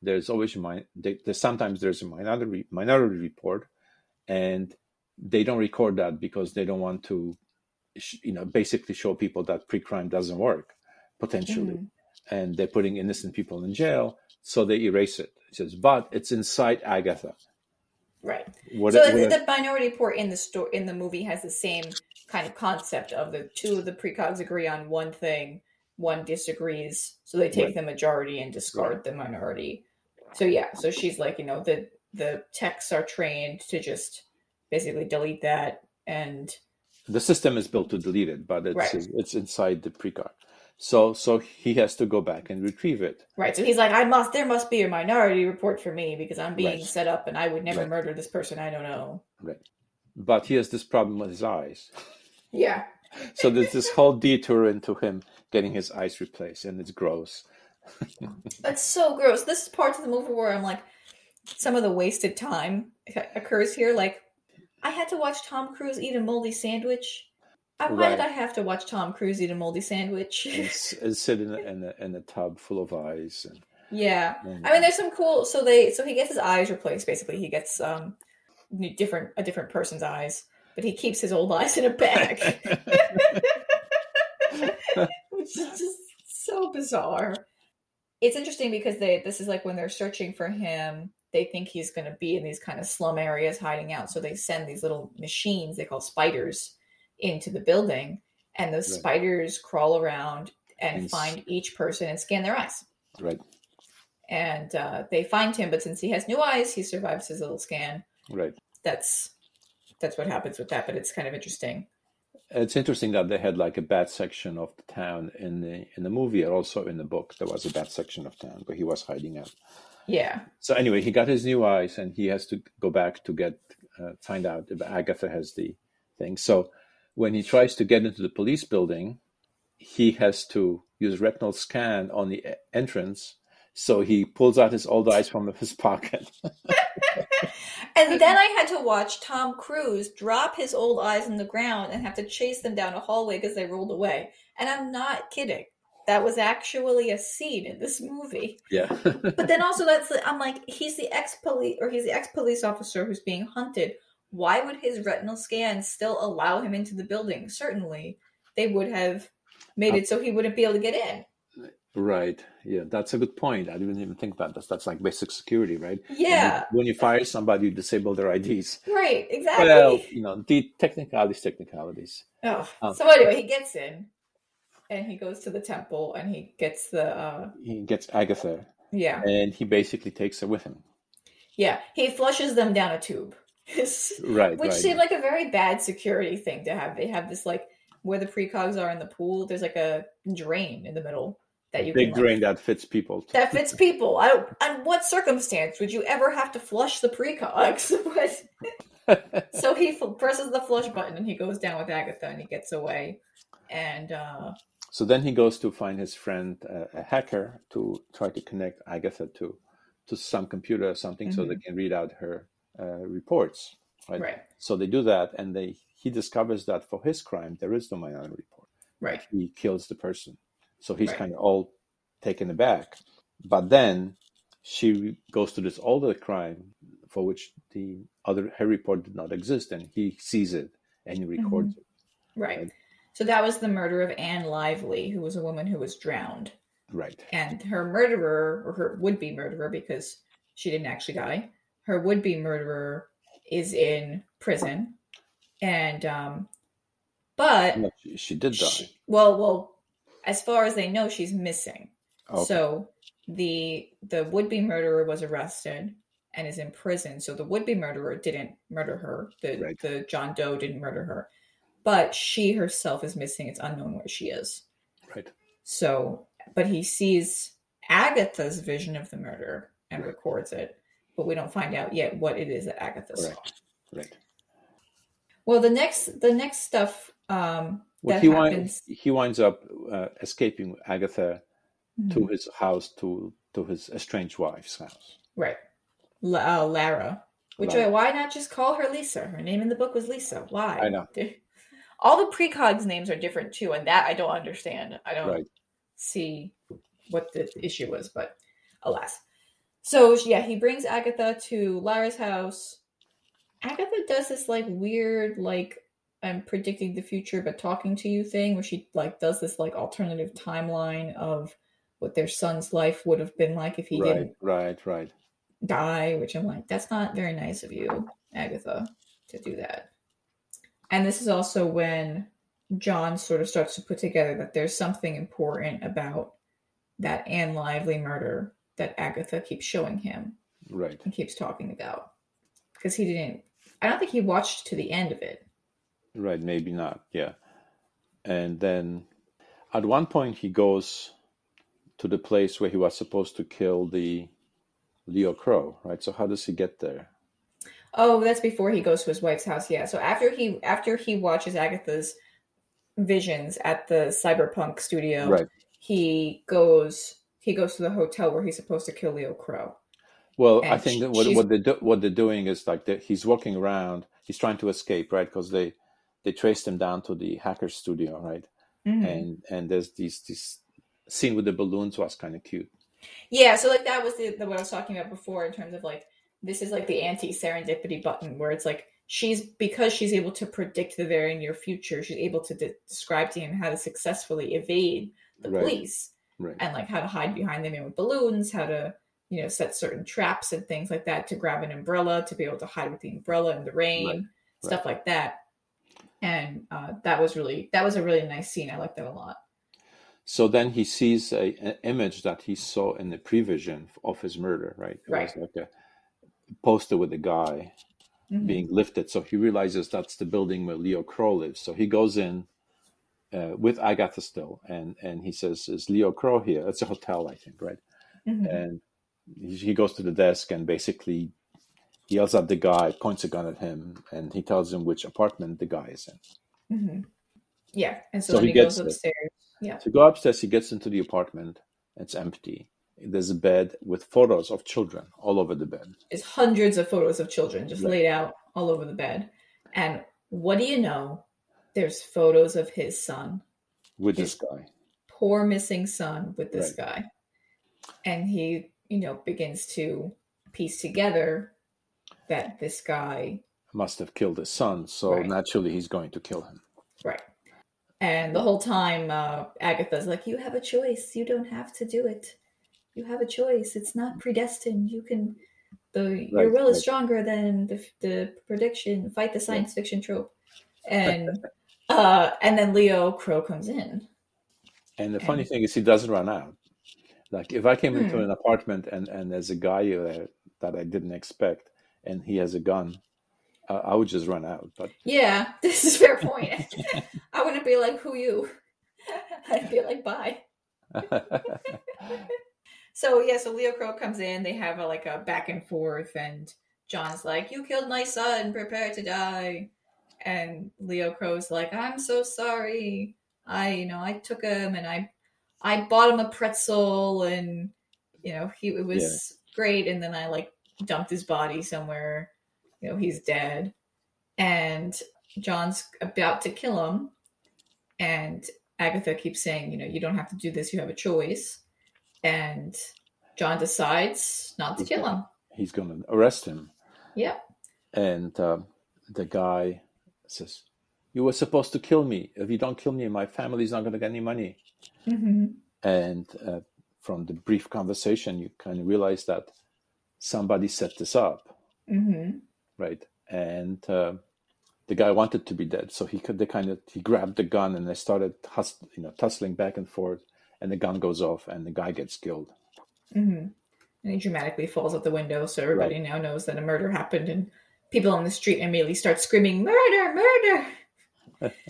there's always a min- there's sometimes there's a minority minority report, and they don't record that because they don't want to, sh- you know, basically show people that pre-crime doesn't work potentially, Mhm. and they're putting innocent people in jail, so they erase it. He says, but it's inside Agatha. Right. What, so the, minority report in the store in the movie has the same kind of concept of the two of the precogs agree on one thing, one disagrees, so they take Right. the majority and discard Right. the minority. So yeah, so she's like, you know, the the techs are trained to just basically delete that and the system is built to delete it, but it's Right. it's inside the precog. So so he has to go back and retrieve it. right. So he's like, I must there must be a minority report for me because I'm being Right. set up and I would never Right. murder this person I don't know. Right. But he has this problem with his eyes. Yeah. So there's this whole detour into him getting his eyes replaced, and it's gross. That's so gross. This is part of the movie where I'm like, some of the wasted time occurs here. Like, I had to watch Tom Cruise eat a moldy sandwich. Why did Right. I have to watch Tom Cruise eat a moldy sandwich? And, and sit in a, in, a, in tub full of eyes. And, yeah, and- I mean, there's some cool. So they, so he gets his eyes replaced. Basically, he gets um different a different person's eyes, but he keeps his old eyes in a bag, which is just so bizarre. It's interesting because they this is like when they're searching for him, they think he's going to be in these kind of slum areas hiding out, so they send these little machines they call spiders into the building, and those Right. spiders crawl around and And find each person and scan their eyes. right, And uh, they find him, but since he has new eyes, he survives his little scan. right. That's that's what happens with that, but it's kind of interesting. It's interesting that they had like a bad section of the town in the in the movie, and also in the book there was a bad section of town where he was hiding out. Yeah. So anyway, he got his new eyes, and he has to go back to get uh, find out if Agatha has the thing. So when he tries to get into the police building, he has to use retinal scan on the entrance. So he pulls out his old eyes from his pocket. And then I had to watch Tom Cruise drop his old eyes on the ground and have to chase them down a hallway because they rolled away. And I'm not kidding. That was actually a scene in this movie. yeah. But then also that's the- I'm like he's the ex police or he's the ex police officer who's being hunted. Why would his retinal scan still allow him into the building? Certainly, they would have made it so he wouldn't be able to get in. Right. Yeah, that's a good point. I didn't even think about this. That's like basic security, right? When you- Yeah, When you, fire somebody, you disable their IDs. right, exactly. Well, you know, the technicalities, technicalities. Oh, Um, so anyway, he gets in, and he goes to the temple, and he gets the uh, He gets Agatha, yeah, and he basically takes her with him. yeah. He flushes them down a tube, Right. which right. seemed like a very bad security thing to have. They have this like where the precogs are in the pool. There's like a drain in the middle that you big can, like, drain that fits people. that fits people. I don't. On what circumstance would you ever have to flush the precogs? So he f- presses the flush button and he goes down with Agatha and he gets away. And uh, so then he goes to find his friend, uh, a hacker, to try to connect Agatha to to some computer or something, so they can read out her uh, reports. Right? Mm-hmm. right, So they do that, and they he discovers that for his crime there is no minority report. right, He kills the person, so he's Right. kind of all taken aback. But then she goes to this other crime for which the other her report did not exist, and he sees it and he records it. right. Right. So that was the murder of Anne Lively, who was a woman who was drowned. Right. And her murderer, or her would be murderer, because she didn't actually die, her would be murderer is in prison. And, um, but, No, she, she did die. she- well, well, as far as they know, she's missing. Okay. So the the would be murderer was arrested and is in prison. So the would be murderer didn't murder her. The Right. the John Doe didn't murder her, but she herself is missing. It's unknown where she is. right. So, but he sees Agatha's vision of the murder and Right. records it, but we don't find out yet what it is that Agatha saw. Correct. Right. Well, the next the next stuff um, Well, that he happens. winds he winds up uh, escaping Agatha Mhm. to his house to to his estranged wife's house. Right. La- uh, Lara. Which Lara. why not just call her Lisa? Her name in the book was Lisa. Why? I know. All the precogs names are different too, and that I don't understand. I don't Right. see what the issue was, but alas. So yeah, he brings Agatha to Lara's house. Agatha does this like weird, like I'm predicting the future but talking to you thing where she like does this like alternative timeline of what their son's life would have been like if he right. didn't Right. Right. die, which I'm like, that's not very nice of you, Agatha, to do that. And this is also when John sort of starts to put together that there's something important about that Anne Lively murder that Agatha keeps showing him Right. and keeps talking about. Because he didn't, I don't think he watched to the end of it. Right. Maybe not. Yeah. And then at one point he goes to the place where he was supposed to kill the Leo Crow. Right. So how does he get there? Oh, that's before he goes to his wife's house. Yeah. So after he after he watches Agatha's visions at the cyberpunk studio, Right. he goes he goes to the hotel where he's supposed to kill Leo Crow. Well, I think that what, what they do, what they're doing is like he's walking around. He's trying to escape, right? Because they they traced him down to the hacker studio, right? Mhm. And and there's these this scene with the balloons was kind of cute. Yeah, so like that was the, the what I was talking about before in terms of like this is like the anti serendipity button where it's like she's because she's able to predict the very near future, she's able to de- describe to him how to successfully evade the Right. police Right. and like how to hide behind them in with balloons, how to you know set certain traps and things like that to grab an umbrella to be able to hide with the umbrella in the rain, Right, stuff like that. And uh, that was really that was a really nice scene. I liked that a lot. So then he sees a, an image that he saw in the prevision of his murder, right? It Right. was like a poster with a guy Mhm. being lifted. So he realizes that's the building where Leo Crow lives. So he goes in uh, with Agatha still, and and he says, "Is Leo Crow here?" It's a hotel, I think, right? Mhm. And he, he goes to the desk and basically he yells at the guy, points a gun at him, and he tells him which apartment the guy is in. Mhm. Yeah, and so, So he he, goes upstairs. Yeah. To go upstairs, he gets into the apartment. It's empty. There's a bed with photos of children all over the bed. There's hundreds of photos of children just Right. laid out all over the bed. And what do you know? There's photos of his son, with this guy. poor missing son with this Right. guy. And he, you know, begins to piece together that this guy Must have killed his son, so Right. naturally he's going to kill him. Right. And the whole time, uh, Agatha's like, "You have a choice. You don't have to do it. You have a choice. It's not predestined. You can. The your Right, will is stronger than the, the prediction. Fight the science fiction trope." And uh, and then Leo Crow comes in. And the funny thing is, he doesn't run out. Like if I came into Hmm. an apartment and and there's a guy there that I didn't expect, and he has a gun, uh, I would just run out. But Yeah, this is a fair point. I wouldn't be like, "Who you?" I'd be like, "Bye." So yeah, so Leo Crow comes in. They have a, like a back and forth, and John's like, "You killed my son. Prepare to die." And Leo Crow's like, "I'm so sorry. I, you know, I took him and I, I bought him a pretzel, and you know, he it was great. And then I like dumped his body somewhere. You know, he's dead. And John's about to kill him, and Agatha keeps saying, "You know, you don't have to do this. You have a choice." and John decides not to kill him. he's going to arrest him, Yep. and uh, the guy says, "You were supposed to kill me. If you don't kill me, my family's not going to get any money." hmm And uh, from the brief conversation, you kind of realize that somebody set this up. hmm right? And uh, the guy wanted to be dead, so he could. They kind of he grabbed the gun and they started hus- you know tussling back and forth, and the gun goes off and the guy gets killed. hmm And he dramatically falls out the window, so everybody now knows that a murder happened, and people on the street immediately start screaming, "Murder! Murder!"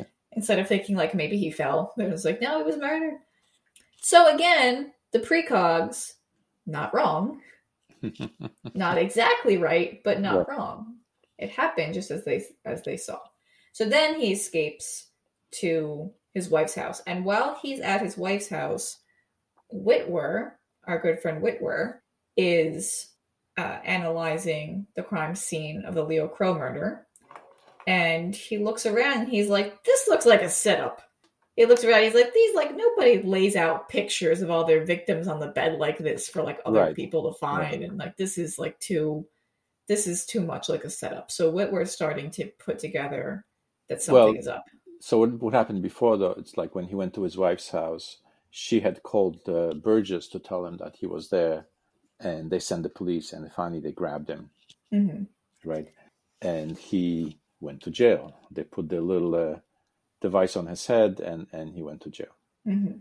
Instead of thinking like maybe he fell, it was like, no, it was murder. So again, the precogs, not wrong, not exactly right, but not wrong. It happened just as they as they saw. So then he escapes to his wife's house, and while he's at his wife's house, Witwer, our good friend Witwer, is uh, analyzing the crime scene of the Leo Crow murder, and he looks around. and He's like, "This looks like a setup." He looks around. He's like, "These like nobody lays out pictures of all their victims on the bed like this for like other Right. people to find, Right. and like this is like too, this is too much like a setup." So Witwer's starting to put together that something Well, is up. So what, what happened before though? It's like when he went to his wife's house, she had called uh, Burgess to tell him that he was there, and they sent the police, and finally they grabbed him, hmm right? And he went to jail. They put the little uh, device on his head, and and he went to jail. hmm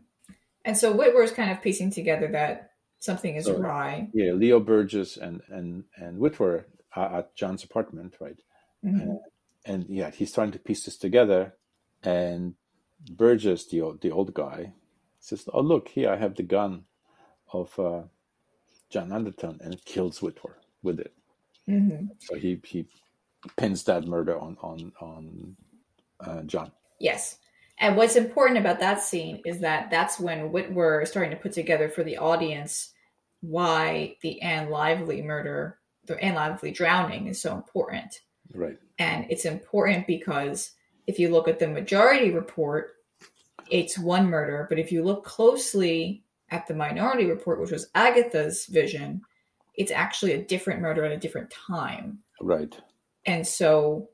And so Witwer's kind of piecing together that something is So- awry. Yeah, Leo Burgess and and and Witwer are at John's apartment, right? Mhm. and yeah, he's trying to piece this together. And Burgess, the old, the old guy, says, "Oh, look here, I have the gun of uh, John Anderton," and kills Witwer with it. Mhm. So he he pins that murder on on on uh, John. Yes. And what's important about that scene is that that's when Witwer is starting to put together for the audience why the Anne Lively murder, the Anne Lively drowning is so important. Right. And it's important because if you look at the majority report, it's one murder. But if you look closely at the minority report, which was Agatha's vision, it's actually a different murder at a different time. Right. And so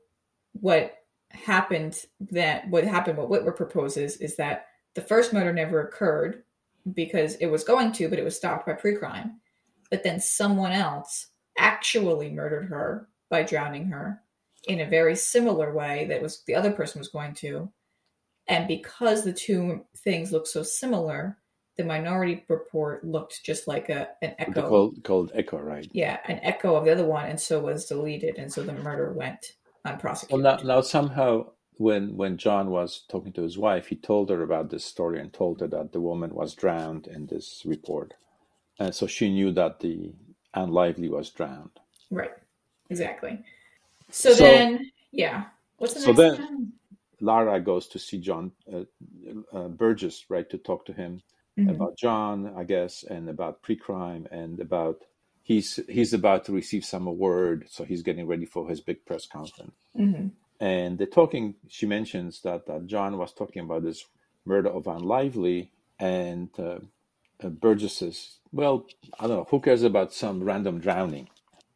what happened that what happened what Witwer proposes is that the first murder never occurred because it was going to, but it was stopped by pre-crime. But then someone else actually murdered her by drowning her in a very similar way that was the other person was going to. And because the two things look so similar, the Minority Report looked just like a an echo. Called, called Echo, right? Yeah, an echo of the other one, and so was deleted, and so the murder went unprosecuted. Well, now, now somehow when when John was talking to his wife, he told her about this story and told her that the woman was drowned in this report, and so she knew that the Anne Lively was drowned. Right. Exactly. So, so then, yeah. What's the so then? Time? Lara goes to see John uh, uh, Burgess, right, to talk to him mm-hmm. about John, I guess, and about pre-crime and about he's he's about to receive some award, so he's getting ready for his big press conference. Mm-hmm. And they're talking. She mentions that, that John was talking about this murder of Anne Lively, and uh, uh, Burgess says, "Well, I don't know. Who cares about some random drowning?"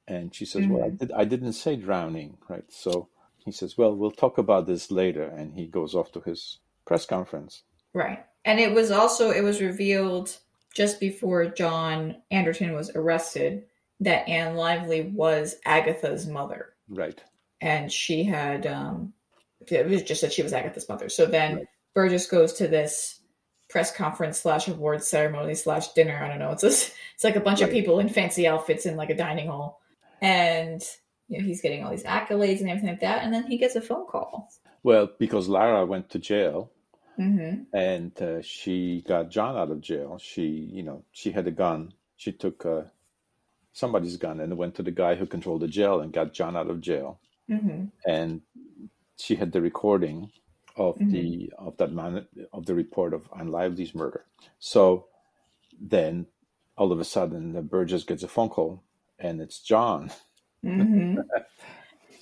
And she says, mm-hmm. "Well, I, mm-hmm. did, I didn't say drowning, right?" So he says, "Well, we'll talk about this later," and he goes off to his press conference. Right, and it was also it was revealed just before John Anderton was arrested that Anne Lively was Agatha's mother. Right, and she had um, it was just that she was Agatha's mother. So then right. Burgess goes to this press conference slash award ceremony slash dinner. I don't know. It's a, it's like a bunch right. of people in fancy outfits in like a dining hall, and you know, he's getting all these accolades and everything like that, and then he gets a phone call. Well, because Lara went to jail, mm-hmm. and uh, she got John out of jail. She, you know, she had a gun. She took uh, somebody's gun and went to the guy who controlled the jail and got John out of jail. Mm-hmm. And she had the recording of mm-hmm. the of that man of the report of Anne Lively's murder. So then, all of a sudden, the Burgess gets a phone call, and it's John Mm-hmm.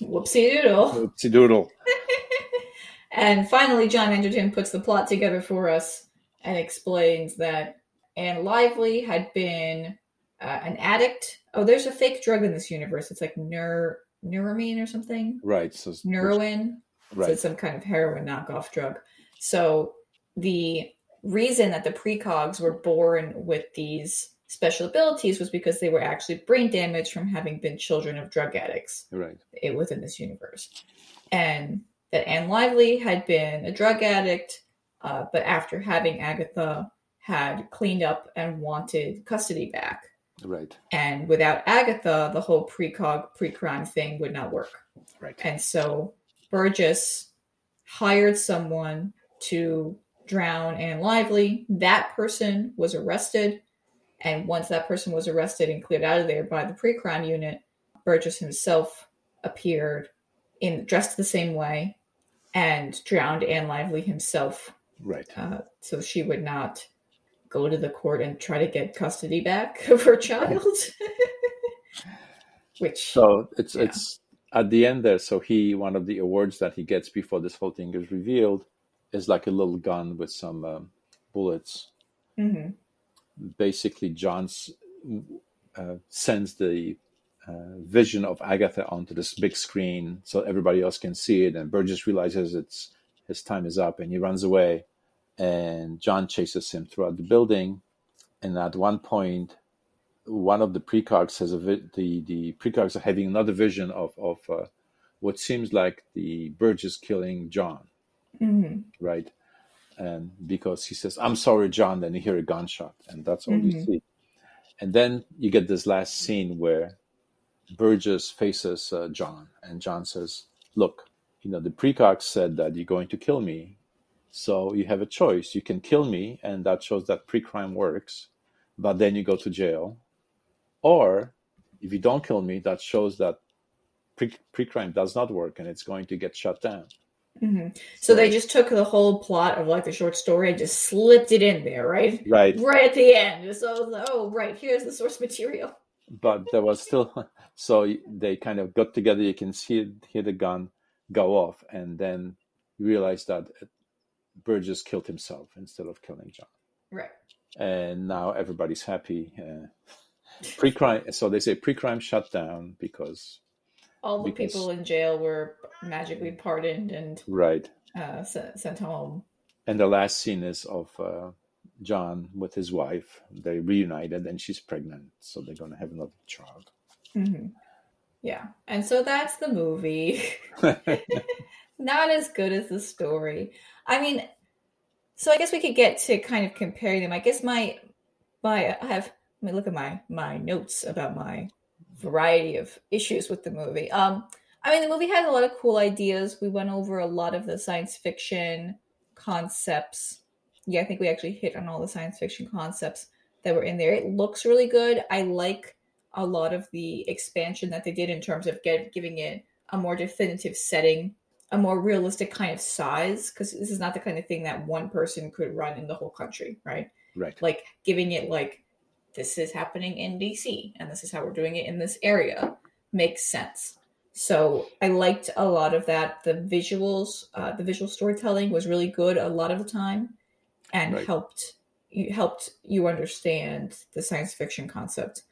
Whoopsie doodle. Whoopsie doodle. and finally, John Anderton puts the plot together for us and explains that Anne Lively had been uh, an addict. Oh, there's a fake drug in this universe. It's like neur neuramine or something. Right. So Neuroin. Right. So it's some kind of heroin knockoff drug. So the reason that the precogs were born with these special abilities was because they were actually brain damaged from having been children of drug addicts right. within this universe. And that Anne Lively had been a drug addict, uh, but after having Agatha, had cleaned up and wanted custody back. Right. And without Agatha, the whole precog pre-crime thing would not work. Right. And so Burgess hired someone to drown Anne Lively. That person was arrested and once that person was arrested and cleared out of there by the pre-crime unit, Burgess himself appeared in dressed the same way and drowned Anne Lively himself. Right. Uh, so she would not go to the court and try to get custody back of her child. Which so it's yeah. it's at the end there. So he one of the awards that he gets before this whole thing is revealed is like a little gun with some um, bullets. Mm-hmm basically John uh, sends the vision of Agatha onto this big screen so everybody else can see it. And Burgess realizes it's his time is up, and he runs away. And John chases him throughout the building. And at one point, one of the precogs has a vi- the the precogs are having another vision of of uh, what seems like the Burgess killing John, mm-hmm. right? and because he says, "I'm sorry, John," then you hear a gunshot, and that's all mm-hmm. you see. And then you get this last scene where Burgess faces uh, John, and John says, "Look, you know the precog said that you're going to kill me, so you have a choice. You can kill me, and that shows that pre-crime works, but then you go to jail, or if you don't kill me, that shows that pre- pre-crime does not work, and it's going to get shut down." Mm-hmm. So, so, they just took the whole plot of like the short story and just slipped it in there, right? Right. Right at the end. So, oh, right, here's the source material. but there was still, so they kind of got together. You can see hear the gun go off, and then you realize that Burgess killed himself instead of killing John. Right. And now everybody's happy. Uh, pre-crime, so they say pre-crime shut down because all the because, people in jail were magically pardoned and right uh, sent, sent home. And the last scene is of uh, John with his wife. They reunited, and she's pregnant, so they're going to have another child. Mm-hmm. Yeah, and so that's the movie. Not as good as the story. I mean, So I guess we could get to kind of comparing them. I guess my my I have let me look at my my notes about my variety of issues with the movie. Um, I mean, the movie had a lot of cool ideas. We went over a lot of the science fiction concepts. Yeah, I think we actually hit on all the science fiction concepts that were in there. It looks really good. I like a lot of the expansion that they did in terms of get, giving it a more definitive setting, a more realistic kind of size, because this is not the kind of thing that one person could run in the whole country, right? Right. Like giving it like this is happening in DC and this is how we're doing it in this area makes sense. So I liked a lot of that. The visuals, uh, the visual storytelling was really good a lot of the time, and Right. helped you helped you understand the science fiction concept.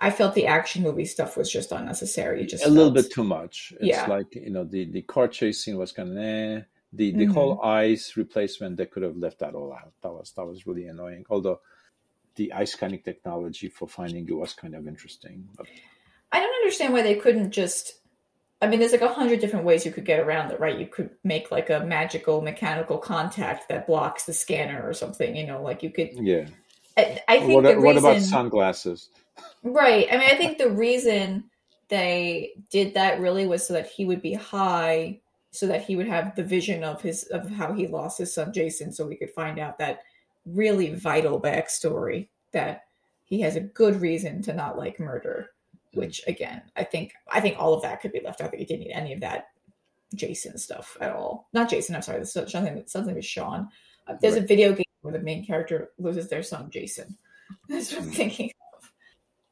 I felt the action movie stuff was just unnecessary. It just a little bit too much. It's Yeah. like you know the the car chase scene was kind of eh. The the Mhm. whole ice replacement they could have left that all out. That was that was really annoying. Although the ice scanning technology for finding it was kind of interesting. But I don't understand why they couldn't just. I mean, there's like a hundred different ways you could get around it, right? You could make like a magical mechanical contact that blocks the scanner or something. You know, like you could. yeah. I, I think What, the what about sunglasses? Right? I mean, I think the reason they did that really was so that he would be high, so that he would have the vision of his of how he lost his son Jason, so we could find out that really vital backstory that he has a good reason to not like murder. Which again, I think I think all of that could be left out. Think you didn't need any of that Jason stuff at all. Not Jason. I'm sorry. This is something. Something with Sean. Uh, there's a video game where the main character loses their son Jason. That's what I'm thinking.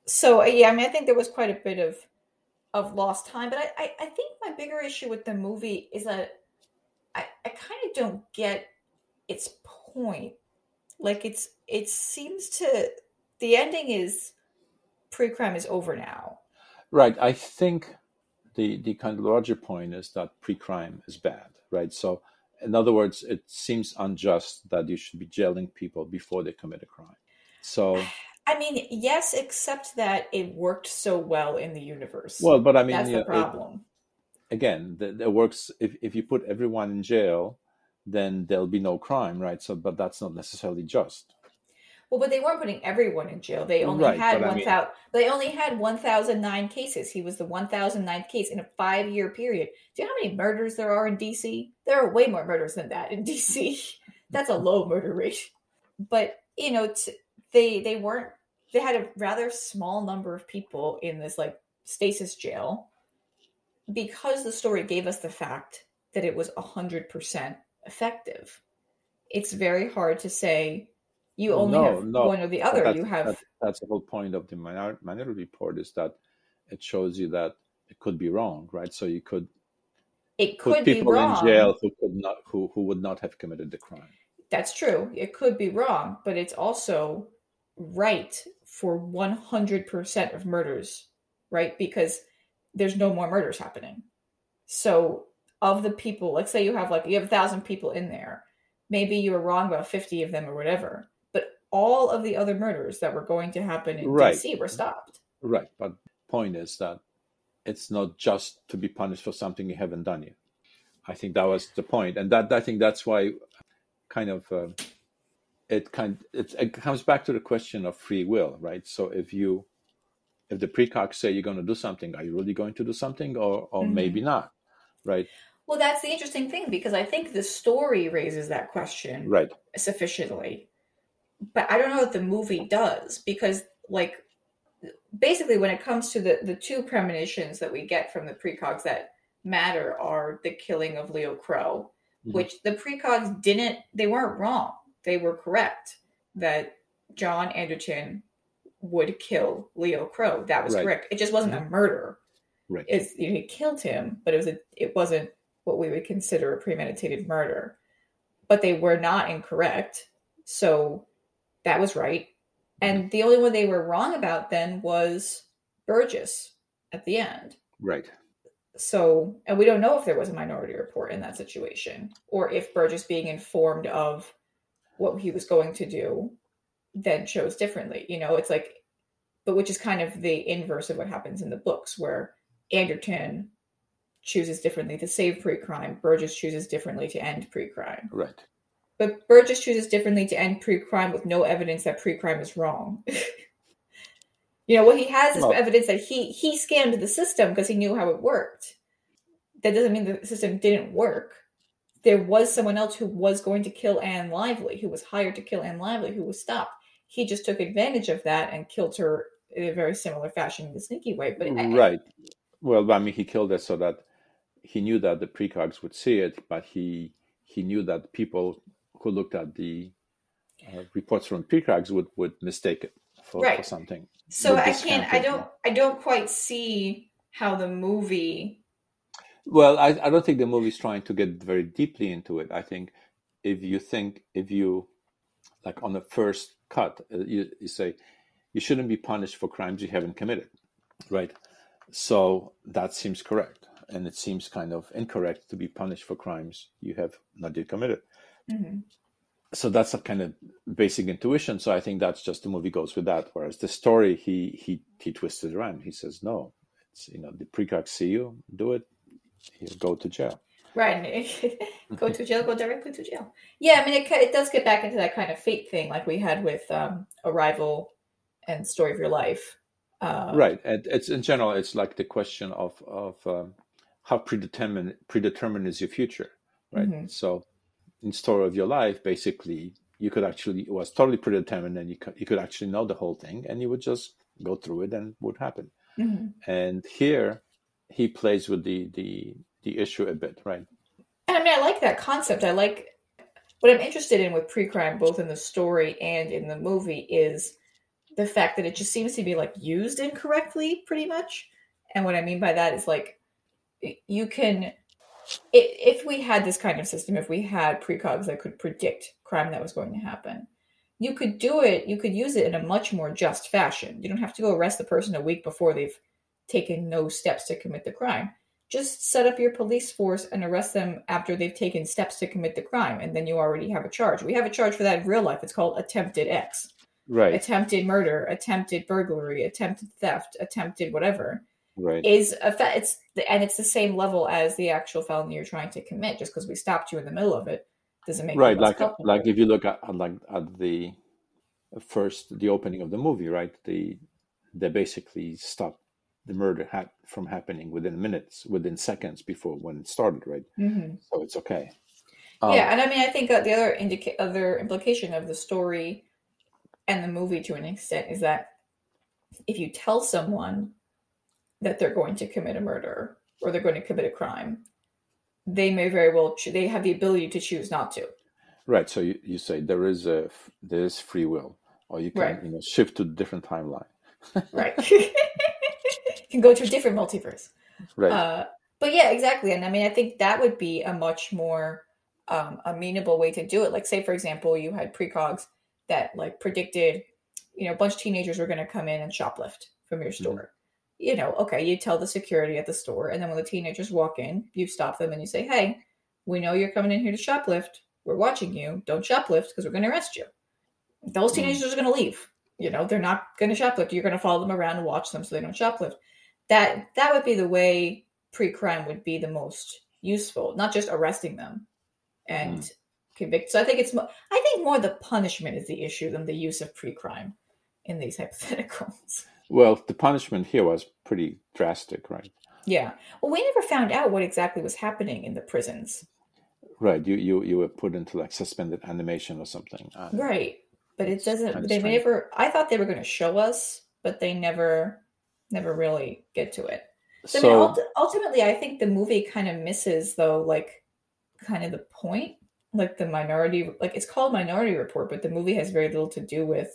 So uh, yeah, I mean, I think there was quite a bit of of lost time, but I I, I think my bigger issue with the movie is that I I kind of don't get its point. Like it's it seems to the ending is pre-crime is over now. Right. I think the the kind of larger point is that pre-crime is bad, right? So, in other words, it seems unjust that you should be jailing people before they commit a crime. So, I mean, yes, except that it worked so well in the universe. well, but I mean, that's you the know, it- problem. again, that, works. If if you put everyone in jail, then there'll be no crime, right? So, but that's not necessarily just. Well, but they weren't putting everyone in jail. They only Right, had mean- thousand. They only had one thousand nine cases. He was the one thousand ninth case in a five year period. Do you know how many murders there are in DC? There are way more murders than that in DC. That's a low murder rate. But you know, t- they they weren't. They had a rather small number of people in this like stasis jail because the story gave us the fact that it was hundred percent effective. It's very hard to say you only No, have no, one or the other. that's- You have that- that's the whole point of the minor, minority report is that it shows you that it could be wrong, right? So you could it put could be people wrong. in jail who could not who who would not have committed the crime. That's true. It could be wrong, but it's also right for 100% of murders, right? Because there's no more murders happening. So, of the people, let's say you have like you have a thousand people in there, maybe you were wrong about 50 of them or whatever, but all of the other murders that were going to happen in Right. DC were stopped. Right, but point is that it's not just to be punished for something you haven't done yet. I think that was the point, and that I think that's why, kind of, uh, it kind it, it comes back to the question of free will, right? So if you, if the precogs say you're going to do something, are you really going to do something, or or Mhm. maybe not, right? Well, that's the interesting thing because I think the story raises that question. Right, sufficiently. But I don't know if the movie does because, like, basically, when it comes to the the two premonitions that we get from the precogs that matter are the killing of Leo Crow, Mhm. which the precogs didn't. They weren't wrong. They were correct that John Anderton would kill Leo Crow. That was Right. correct. It just wasn't a mm-hmm. murder. right, It's you know, he killed him, but it was a it wasn't what we would consider a premeditated murder. But they were not incorrect, so that was right. And mm-hmm. the only one they were wrong about then was Burgess at the end. right. So, and we don't know if there was a minority report in that situation, or if Burgess being informed of what he was going to do then chose differently. You know, it's like, but which is kind of the inverse of what happens in the books, where Anderton chooses differently to save pre crime, Burgess chooses differently to end pre crime. Right. but Burgess chooses differently to end pre-crime with no evidence that pre-crime is wrong. you know what he has is evidence that he he scammed the system because he knew how it worked. That doesn't mean the system didn't work. There was someone else who was going to kill Anne Lively, who was hired to kill Anne Lively, who was stopped. He just took advantage of that and killed her in a very similar fashion in the sneaky way. But I- right. Well, I mean, he killed her so that he knew that the precogs would see it, but he he knew that people who looked at the uh, reports from precogs would would mistake it for, for something. so I can't. I don't. I don't quite see how the movie. Well, I, I don't think the movie's trying to get very deeply into it. I think if you think, if you, like on the first cut, uh, you, you say, you shouldn't be punished for crimes you haven't committed, right? So that seems correct. And it seems kind of incorrect to be punished for crimes you have not yet committed. Mhm. So that's a kind of basic intuition. So I think that's just the movie goes with that. Whereas the story, he he he twisted around. He says, no, it's you know the precogs see you do it, you go to jail. Right. go to jail, go directly to jail. Yeah, I mean, it, it does get back into that kind of fate thing like we had with um, Arrival and Story of Your Life. Uh, right and it's in general it's like the question of of um, how predetermined predetermined is your future right Mhm. so in story of your life basically you could actually it was totally predetermined and you could, you could actually know the whole thing and you would just go through it and it would happen mhm. and here he plays with the the the issue a bit right And I mean, I like that concept. I like what I'm interested in with pre-crime, both in the story and in the movie, is the fact that it just seems to be like used incorrectly, pretty much. And what I mean by that is like you can, if we had this kind of system, if we had precogs that could predict crime that was going to happen, you could do it. You could use it in a much more just fashion. You don't have to go arrest the person a week before they've taken no steps to commit the crime. Just set up your police force and arrest them after they've taken steps to commit the crime and then you already have a charge. We have a charge for that in real life. It's called attempted x. Right. Attempted murder attempted burglary attempted theft attempted whatever right. is a fa- it's the, and it's the same level as the actual felony you're trying to commit. Just because we stopped you in the middle of it doesn't make right like culpable. like if you look at at like at the first the opening of the movie right? The they basically stop the murder hap- from happening within minutes within seconds before when it started right Mhm. so it's okay Um, yeah, and I mean, I think the other indica- other implication of the story and the movie, to an extent, is that if you tell someone that they're going to commit a murder or they're going to commit a crime, they may very well cho- they have the ability to choose not to. right so you, you say there is a there is free will or you can Right. you know shift to a different timeline Right? can go to a different multiverse. right Uh, but yeah, exactly. And I mean, I think that would be a much more um, amenable way to do it. Like, say, for example, you had precogs that like predicted, you know, a bunch of teenagers were going to come in and shoplift from your store. You know, okay, you tell the security at the store, and then when the teenagers walk in, you stop them and you say, "Hey, we know you're coming in here to shoplift. We're watching you. Don't shoplift because we're going to arrest you." Those Mm. teenagers are going to leave. You know, they're not going to shoplift. You're going to follow them around and watch them so they don't shoplift. That that would be the way pre-crime would be the most useful, not just arresting them and hmm. convict. So I think it's mo- I think more the punishment is the issue than the use of pre-crime in these hypotheticals. well the punishment here was pretty drastic right Yeah. Well, we never found out what exactly was happening in the prisons. right you you you were put into like suspended animation or something Right. But it doesn't they strange. never I thought they were going to show us, but they never never really get to it. So, I mean, ult- ultimately, I think the movie kind of misses, though, like, kind of the point. Like the minority, like it's called Minority Report, but the movie has very little to do with.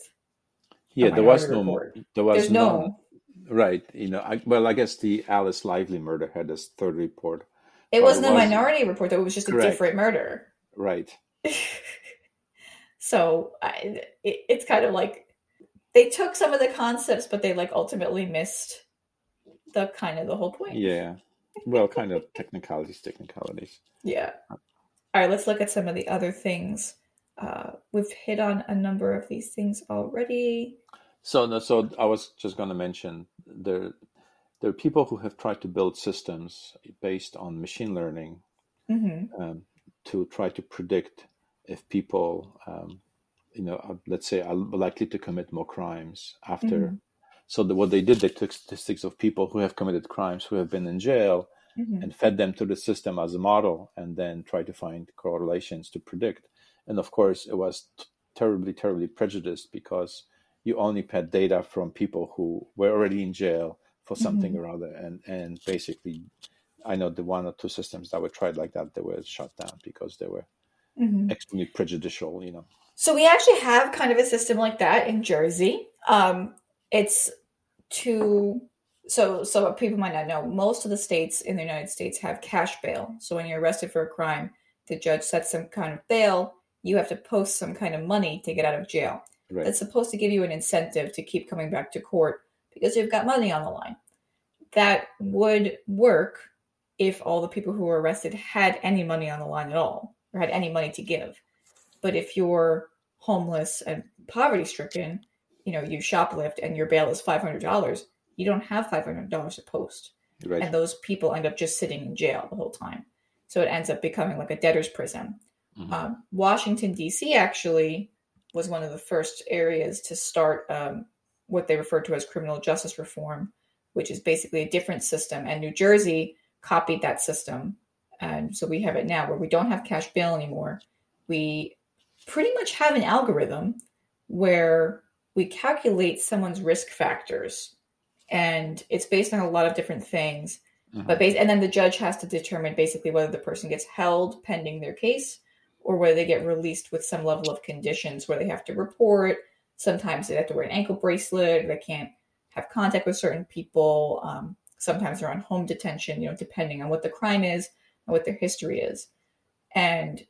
yeah there was no Report. there was There's no, no. right you know I, well i guess the alice lively murder had this third report It wasn't a was- Minority Report, though. It was just a different murder. right so I, it, it's kind of like they took some of the concepts, but they like ultimately missed the kind of the whole point. yeah well kind of technicalities technicalities Yeah. All right, let's look at some of the other things. Uh, we've hit on a number of these things already. So, no, so I was just going to mention there, there are people who have tried to build systems based on machine learning hmm um, to try to predict if people, um, you know, uh, let's say, are likely to commit more crimes after. Mm-hmm. So the, what they did, they took statistics of people who have committed crimes, who have been in jail, Mhm. and fed them to the system as a model, and then tried to find correlations to predict. And of course, it was t- terribly, terribly prejudiced because you only had data from people who were already in jail for something or other, and and basically, I know the one or two systems that were tried like that, they were shut down because they were Mhm. extremely prejudicial. You know. So we actually have kind of a system like that in Jersey. Um, it's to so so people might not know. Most of the states in the United States have cash bail. So when you're arrested for a crime, the judge sets some kind of bail. You have to post some kind of money to get out of jail. Right. That's supposed to give you an incentive to keep coming back to court because you've got money on the line. That would work if all the people who were arrested had any money on the line at all or had any money to give. But if you're homeless and poverty stricken, you know, you shoplift and your bail is $500, you don't have $500 to post. Right. And those people end up just sitting in jail the whole time. So it ends up becoming like a debtor's prison. Mhm. Um, Washington, D.C. actually was one of the first areas to start um, what they refer to as criminal justice reform, which is basically a different system. And New Jersey copied that system. And so we have it now where we don't have cash bail anymore. We pretty much have an algorithm where we calculate someone's risk factors. And it's based on a lot of different things. Mhm. But based and then the judge has to determine basically whether the person gets held pending their case or whether they get released with some level of conditions where they have to report. Sometimes they have to wear an ankle bracelet. They can't have contact with certain people. Um, sometimes they're on home detention. You know, depending on what the crime is and what their history is. And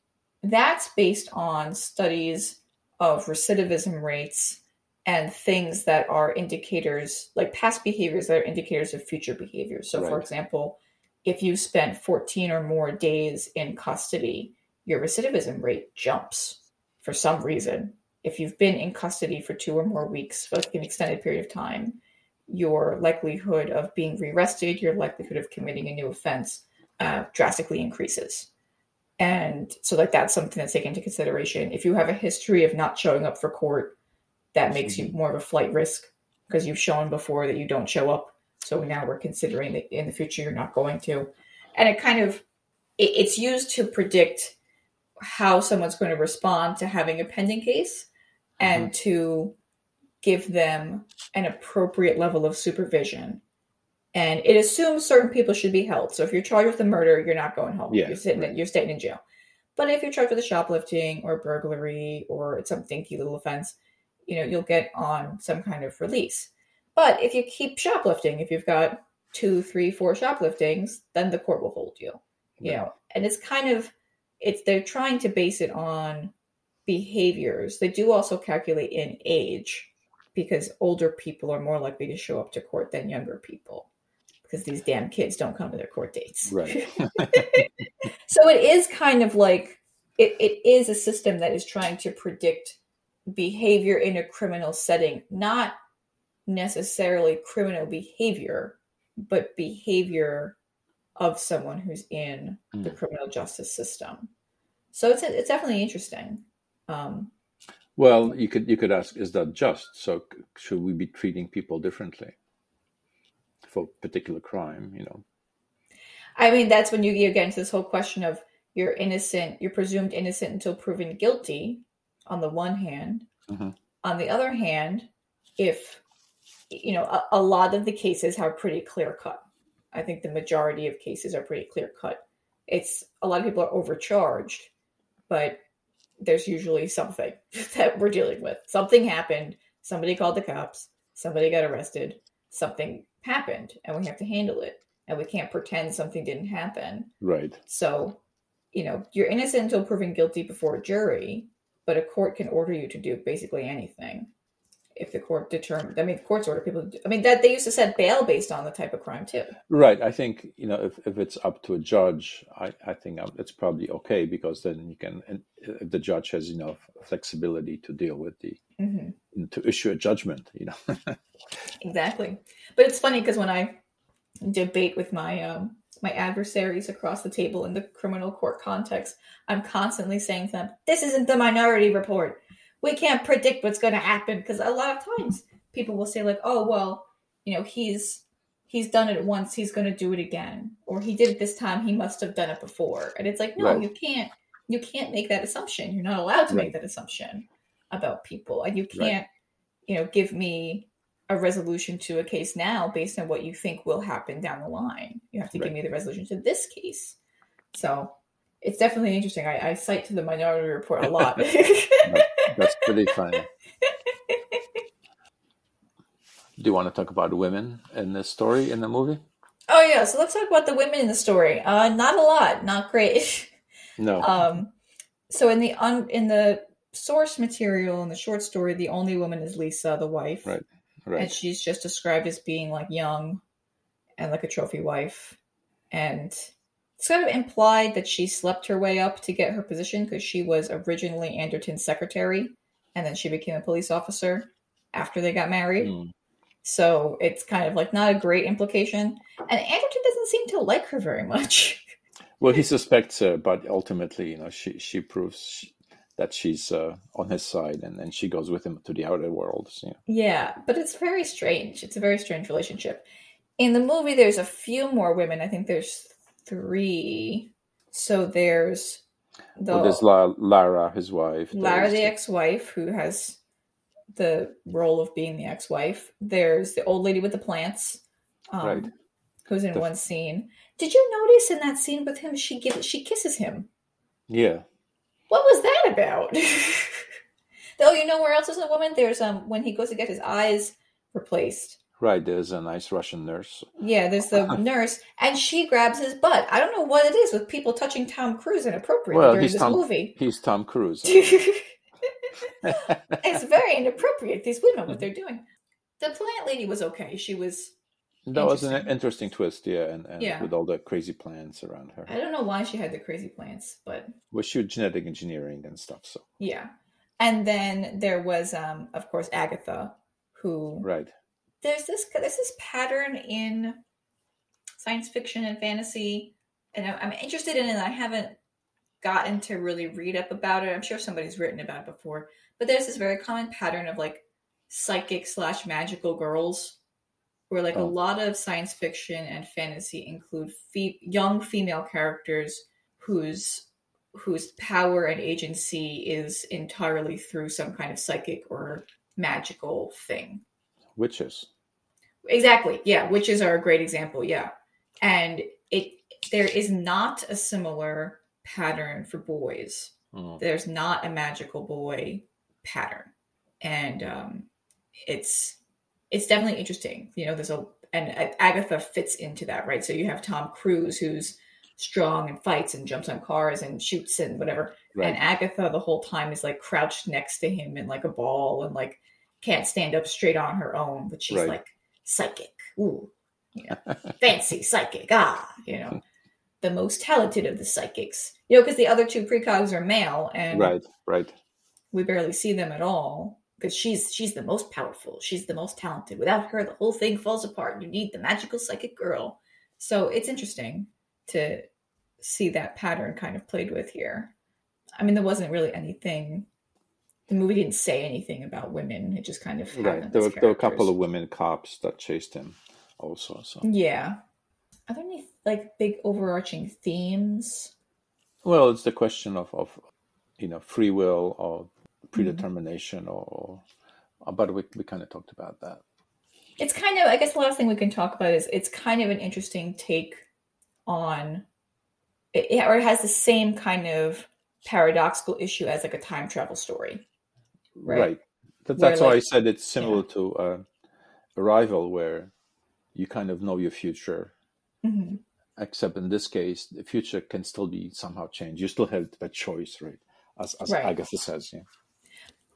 that's based on studies of recidivism rates and things that are indicators, like past behaviors that are indicators of future behaviors. So, for example, if you spent 14 or more days in custody, your recidivism rate jumps for some reason. If you've been in custody for two or more weeks for like an extended period of time, your likelihood of being rearrested, your likelihood of committing a new offense uh, drastically increases. And so, like, that's something that's taken into consideration. If you have a history of not showing up for court, that makes you mm-hmm. more of a flight risk because you've shown before that you don't show up. So now we're considering that in the future you're not going to. And it kind of it, it's used to predict how someone's going to respond to having a pending case and mm-hmm. to give them an appropriate level of supervision. And it assumes certain people should be held. So if you're charged with a murder, you're not going home. Yeah, you're sitting right. you're staying in jail. But if you're charged with a shoplifting or burglary or it's some dinky little offense, you know, you'll get on some kind of release. But if you keep shoplifting, if you've got two, three, four shopliftings, then the court will hold you. You Right. know, and it's kind of it's they're trying to base it on behaviors. They do also calculate in age because older people are more likely to show up to court than younger people because these damn kids don't come to their court dates. Right. so it is kind of like it, it is a system that is trying to predict behavior in a criminal setting, not necessarily criminal behavior, but behavior of someone who's in the Mm. criminal justice system. So it's it's definitely interesting. Um, Well, you could you could ask, is that just? So should we be treating people differently for a particular crime? You know. I mean, that's when you, get into this whole question of you're innocent, you're presumed innocent until proven guilty, on the one hand. Mhm. On the other hand, if, you know, a, a lot of the cases are pretty clear cut. I think the majority of cases are pretty clear cut. It's a lot of people are overcharged, but there's usually something that we're dealing with. Something happened, somebody called the cops, somebody got arrested, something happened, and we have to handle it and we can't pretend something didn't happen. Right. So, you know, you're innocent until proven guilty before a jury, but a court can order you to do basically anything if the court determines. I mean, the courts order people. I mean, that they used to set bail based on the type of crime too. Right. I think you know if, if it's up to a judge, I, I think um, it's probably okay because then you can and if the judge has enough flexibility to deal with the hmm to issue a judgment. You know. Exactly. But it's funny because when I debate with my um, my adversaries across the table in the criminal court context, I'm constantly saying to them, "This isn't the Minority Report. We can't predict what's going to happen." Because a lot of times people will say like, "Oh well, you know, he's he's done it once, he's going to do it again, or he did it this time, he must have done it before." And it's like, no, Right. you can't. You can't make that assumption. You're not allowed to Right. make that assumption about people, and you can't, you know, give me a resolution to a case now based on what you think will happen down the line. You have to give me the resolution to this case. So it's definitely interesting. I, I cite to the Minority Report a lot. That's pretty funny. Do you want to talk about women in the story in the movie? oh yeah, so let's talk about the women in the story. Uh, not a lot, not great. No. Um, so in the un- in the source material in the short story, the only woman is Lisa, the wife, Right. Right. and she's just described as being like young and like a trophy wife, and it's kind of implied that she slept her way up to get her position because she was originally Anderton's secretary, and then she became a police officer after they got married. Mm, So it's kind of like not a great implication, and Anderton doesn't seem to like her very much. Well, he suspects her, but ultimately, you know, she she proves that she's uh, on his side, and then she goes with him to the outer world. So, yeah. Yeah, but it's very strange. It's a very strange relationship. In the movie, there's a few more women. I think there's three. So there's the Well, there's La- Lara, his wife. Lara, the ex-wife, who has the role of being the ex-wife. There's the old lady with the plants, um, Right. who's in The- one scene. Did you notice in that scene with him, she gives, she kisses him? Yeah. What was that about? oh, you know where else is a woman? There's um when he goes to get his eyes replaced. Right. There's a nice Russian nurse. Yeah, there's the nurse, and she grabs his butt. I don't know what it is with people touching Tom Cruise inappropriately Well, during this Tom- movie. He's Tom Cruise. it's very inappropriate. These women, what they're doing. The plant lady was okay. She was. That was an Interesting. interesting twist, yeah, and, and Yeah. with all the crazy plants around her. I don't know why she had the crazy plants, but Well, she was genetic engineering and stuff. So yeah. And then there was, um, of course, Agatha, who right, there's this there's this pattern in science fiction and fantasy, and I'm interested in it. I haven't gotten to really read up about it. I'm sure somebody's written about it before, but there's this very common pattern of like psychic slash magical girls, where like a Oh. lot of science fiction and fantasy include fe- young female characters whose whose power and agency is entirely through some kind of psychic or magical thing. Witches. Exactly. Yeah, witches are a great example. Yeah, and it there is not a similar pattern for boys. Mm. There's not a magical boy pattern, and um, it's it's definitely interesting. You know, there's a and Agatha fits into that, right? So you have Tom Cruise who's strong and fights and jumps on cars and shoots and whatever, Right, and Agatha the whole time is like crouched next to him in like a ball and like can't stand up straight on her own, but she's Right. like psychic. Ooh, you know, fancy psychic. Ah, you know, the most talented of the psychics. You know, because the other two precogs are male, and right, right. we barely see them at all. Because she's she's the most powerful. She's the most talented. Without her, the whole thing falls apart. You need the magical psychic girl. So it's interesting to see that pattern kind of played with here. I mean, there wasn't really anything. The movie didn't say anything about women. It just kind of Right. There were, there were a couple of women cops that chased him, also. So Yeah. Are there any like big overarching themes? well, it's the question of of you know free will or Mm-hmm. predetermination, or, or but we we kind of talked about that. It's kind of I guess the last thing we can talk about is it's kind of an interesting take on it, it- or it has the same kind of paradoxical issue as like a time travel story. Right. Right. That, that's why I said it's similar to uh, Arrival, where you kind of know your future, hmm except in this case, the future can still be somehow changed. You still have that choice, right? As, as Right. Agatha says, yeah.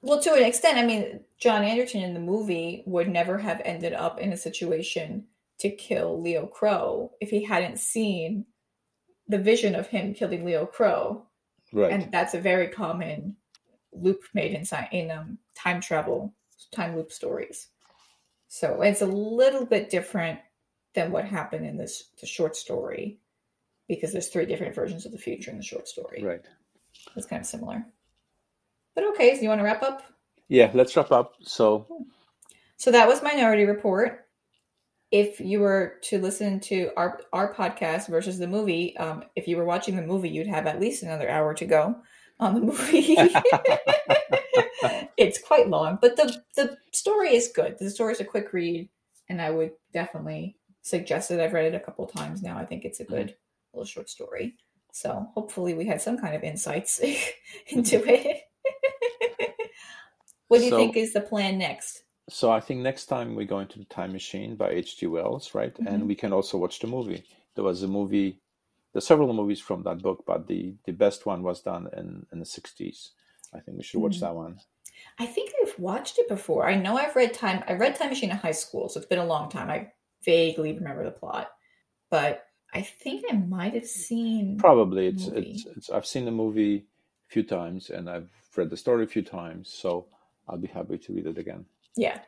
Well, to an extent, I mean, John Anderton in the movie would never have ended up in a situation to kill Leo Crow if he hadn't seen the vision of him killing Leo Crow Right. and that's a very common loop made in sci- in um, time travel time loop stories so it's a little bit different than what happened in this the short story because there's three different versions of the future in the short story. Right. It's kind of similar. But okay, so you want to wrap up? Yeah, let's wrap up. So, So that was Minority Report. If you were to listen to our our podcast versus the movie, um, if you were watching the movie, you'd have at least another hour to go on the movie. it's quite long, but the the story is good. The story is a quick read, and I would definitely suggest it. I've read it a couple times now. I think it's a good little short story. So hopefully, we had some kind of insights into it. what do you So- think is the plan next? so I think next time we go into the Time Machine by H.G. Wells, right? Mhm. And we can also watch the movie. There was a movie. There's several movies from that book, but the the best one was done in in the '60s. I think we should watch Mhm. that one. I think I've watched it before. I know I've read Time. I read Time Machine in high school, so it's been a long time. I vaguely remember the plot, but I think I might have seen. Probably it's it's, it's I've seen the movie a few times and I've read the story a few times, so I'll be happy to read it again. Yeah,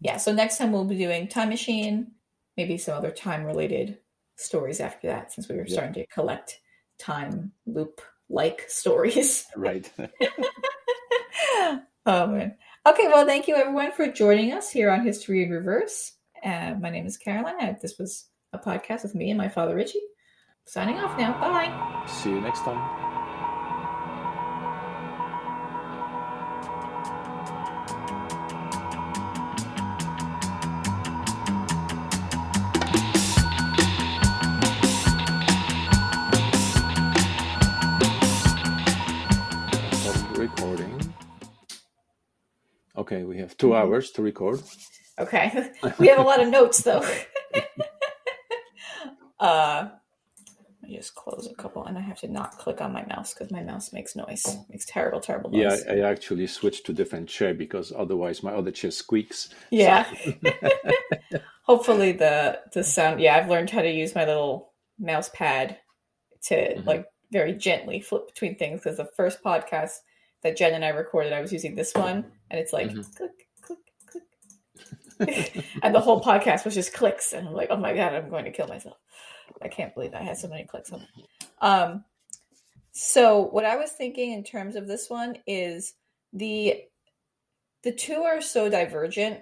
yeah. So next time we'll be doing Time Machine, maybe some other time related stories after that, since we were Yeah. starting to collect time loop like stories. Right. oh man. Okay, well, thank you everyone for joining us here on History in Reverse. Uh, my name is Caroline. This was a podcast with me and my father Richie. Signing off now. Bye. See you next time. Okay, we have 2 Mhm. hours to record. Okay. we have a lot of notes though. uh, let me just close a couple, and I have to not click on my mouse because my mouse makes noise, makes terrible, terrible Yeah, noise. I, I actually switched to different chair because otherwise my other chair squeaks. Yeah. Hopefully the the sound. Yeah, I've learned how to use my little mouse pad to Mhm. like very gently flip between things because the first podcast that Jen and I recorded, I was using this one, and it's like Mhm. click, click, click, and the whole podcast was just clicks, and I'm like, oh my god, I'm going to kill myself. I can't believe I had so many clicks on it. Um, so what I was thinking in terms of this one is the the two are so divergent.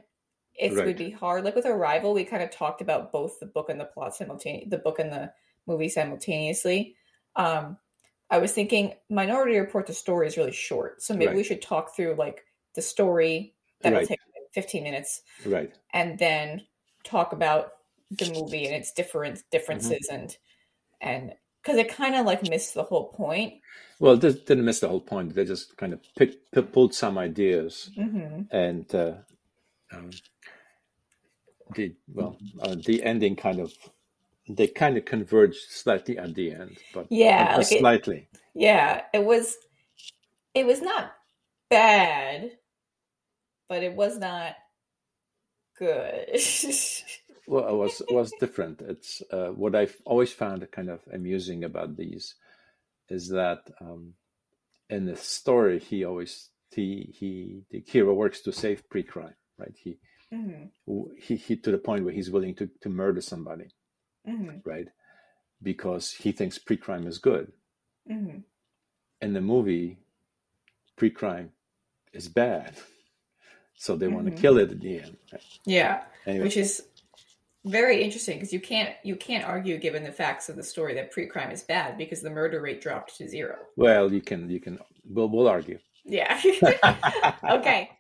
It Right. would be hard. Like with Arrival, we kind of talked about both the book and the plot simultaneously, the book and the movie simultaneously. Um, I was thinking Minority Report, the story is really short, so maybe Right. we should talk through like the story that will Right. take 15 minutes Right. and then talk about the movie and its different differences Mm-hmm. and and because it kind of like missed the whole point. Well, they didn't miss the whole point. They just kind of picked, pulled some ideas hmm and uh, um, the well, uh, the ending kind of they kind of converged slightly at the end, but Yeah, like it- slightly. Yeah, it was it was not bad, but it was not good. Well, it was it was different. It's uh, what I've always found kind of amusing about these is that um, in the story he always he he the hero works to save pre-crime, right? He hmm he he to the point where he's willing to to murder somebody, hmm right? Because he thinks pre-crime is good. hmm In the movie, pre-crime is bad, so they want Mhm. to kill it at the end. Right? Yeah, Anyway, which is very interesting because you can't you can't argue given the facts of the story that pre-crime is bad because the murder rate dropped to zero. well, you can you can we'll we'll argue. Yeah. okay.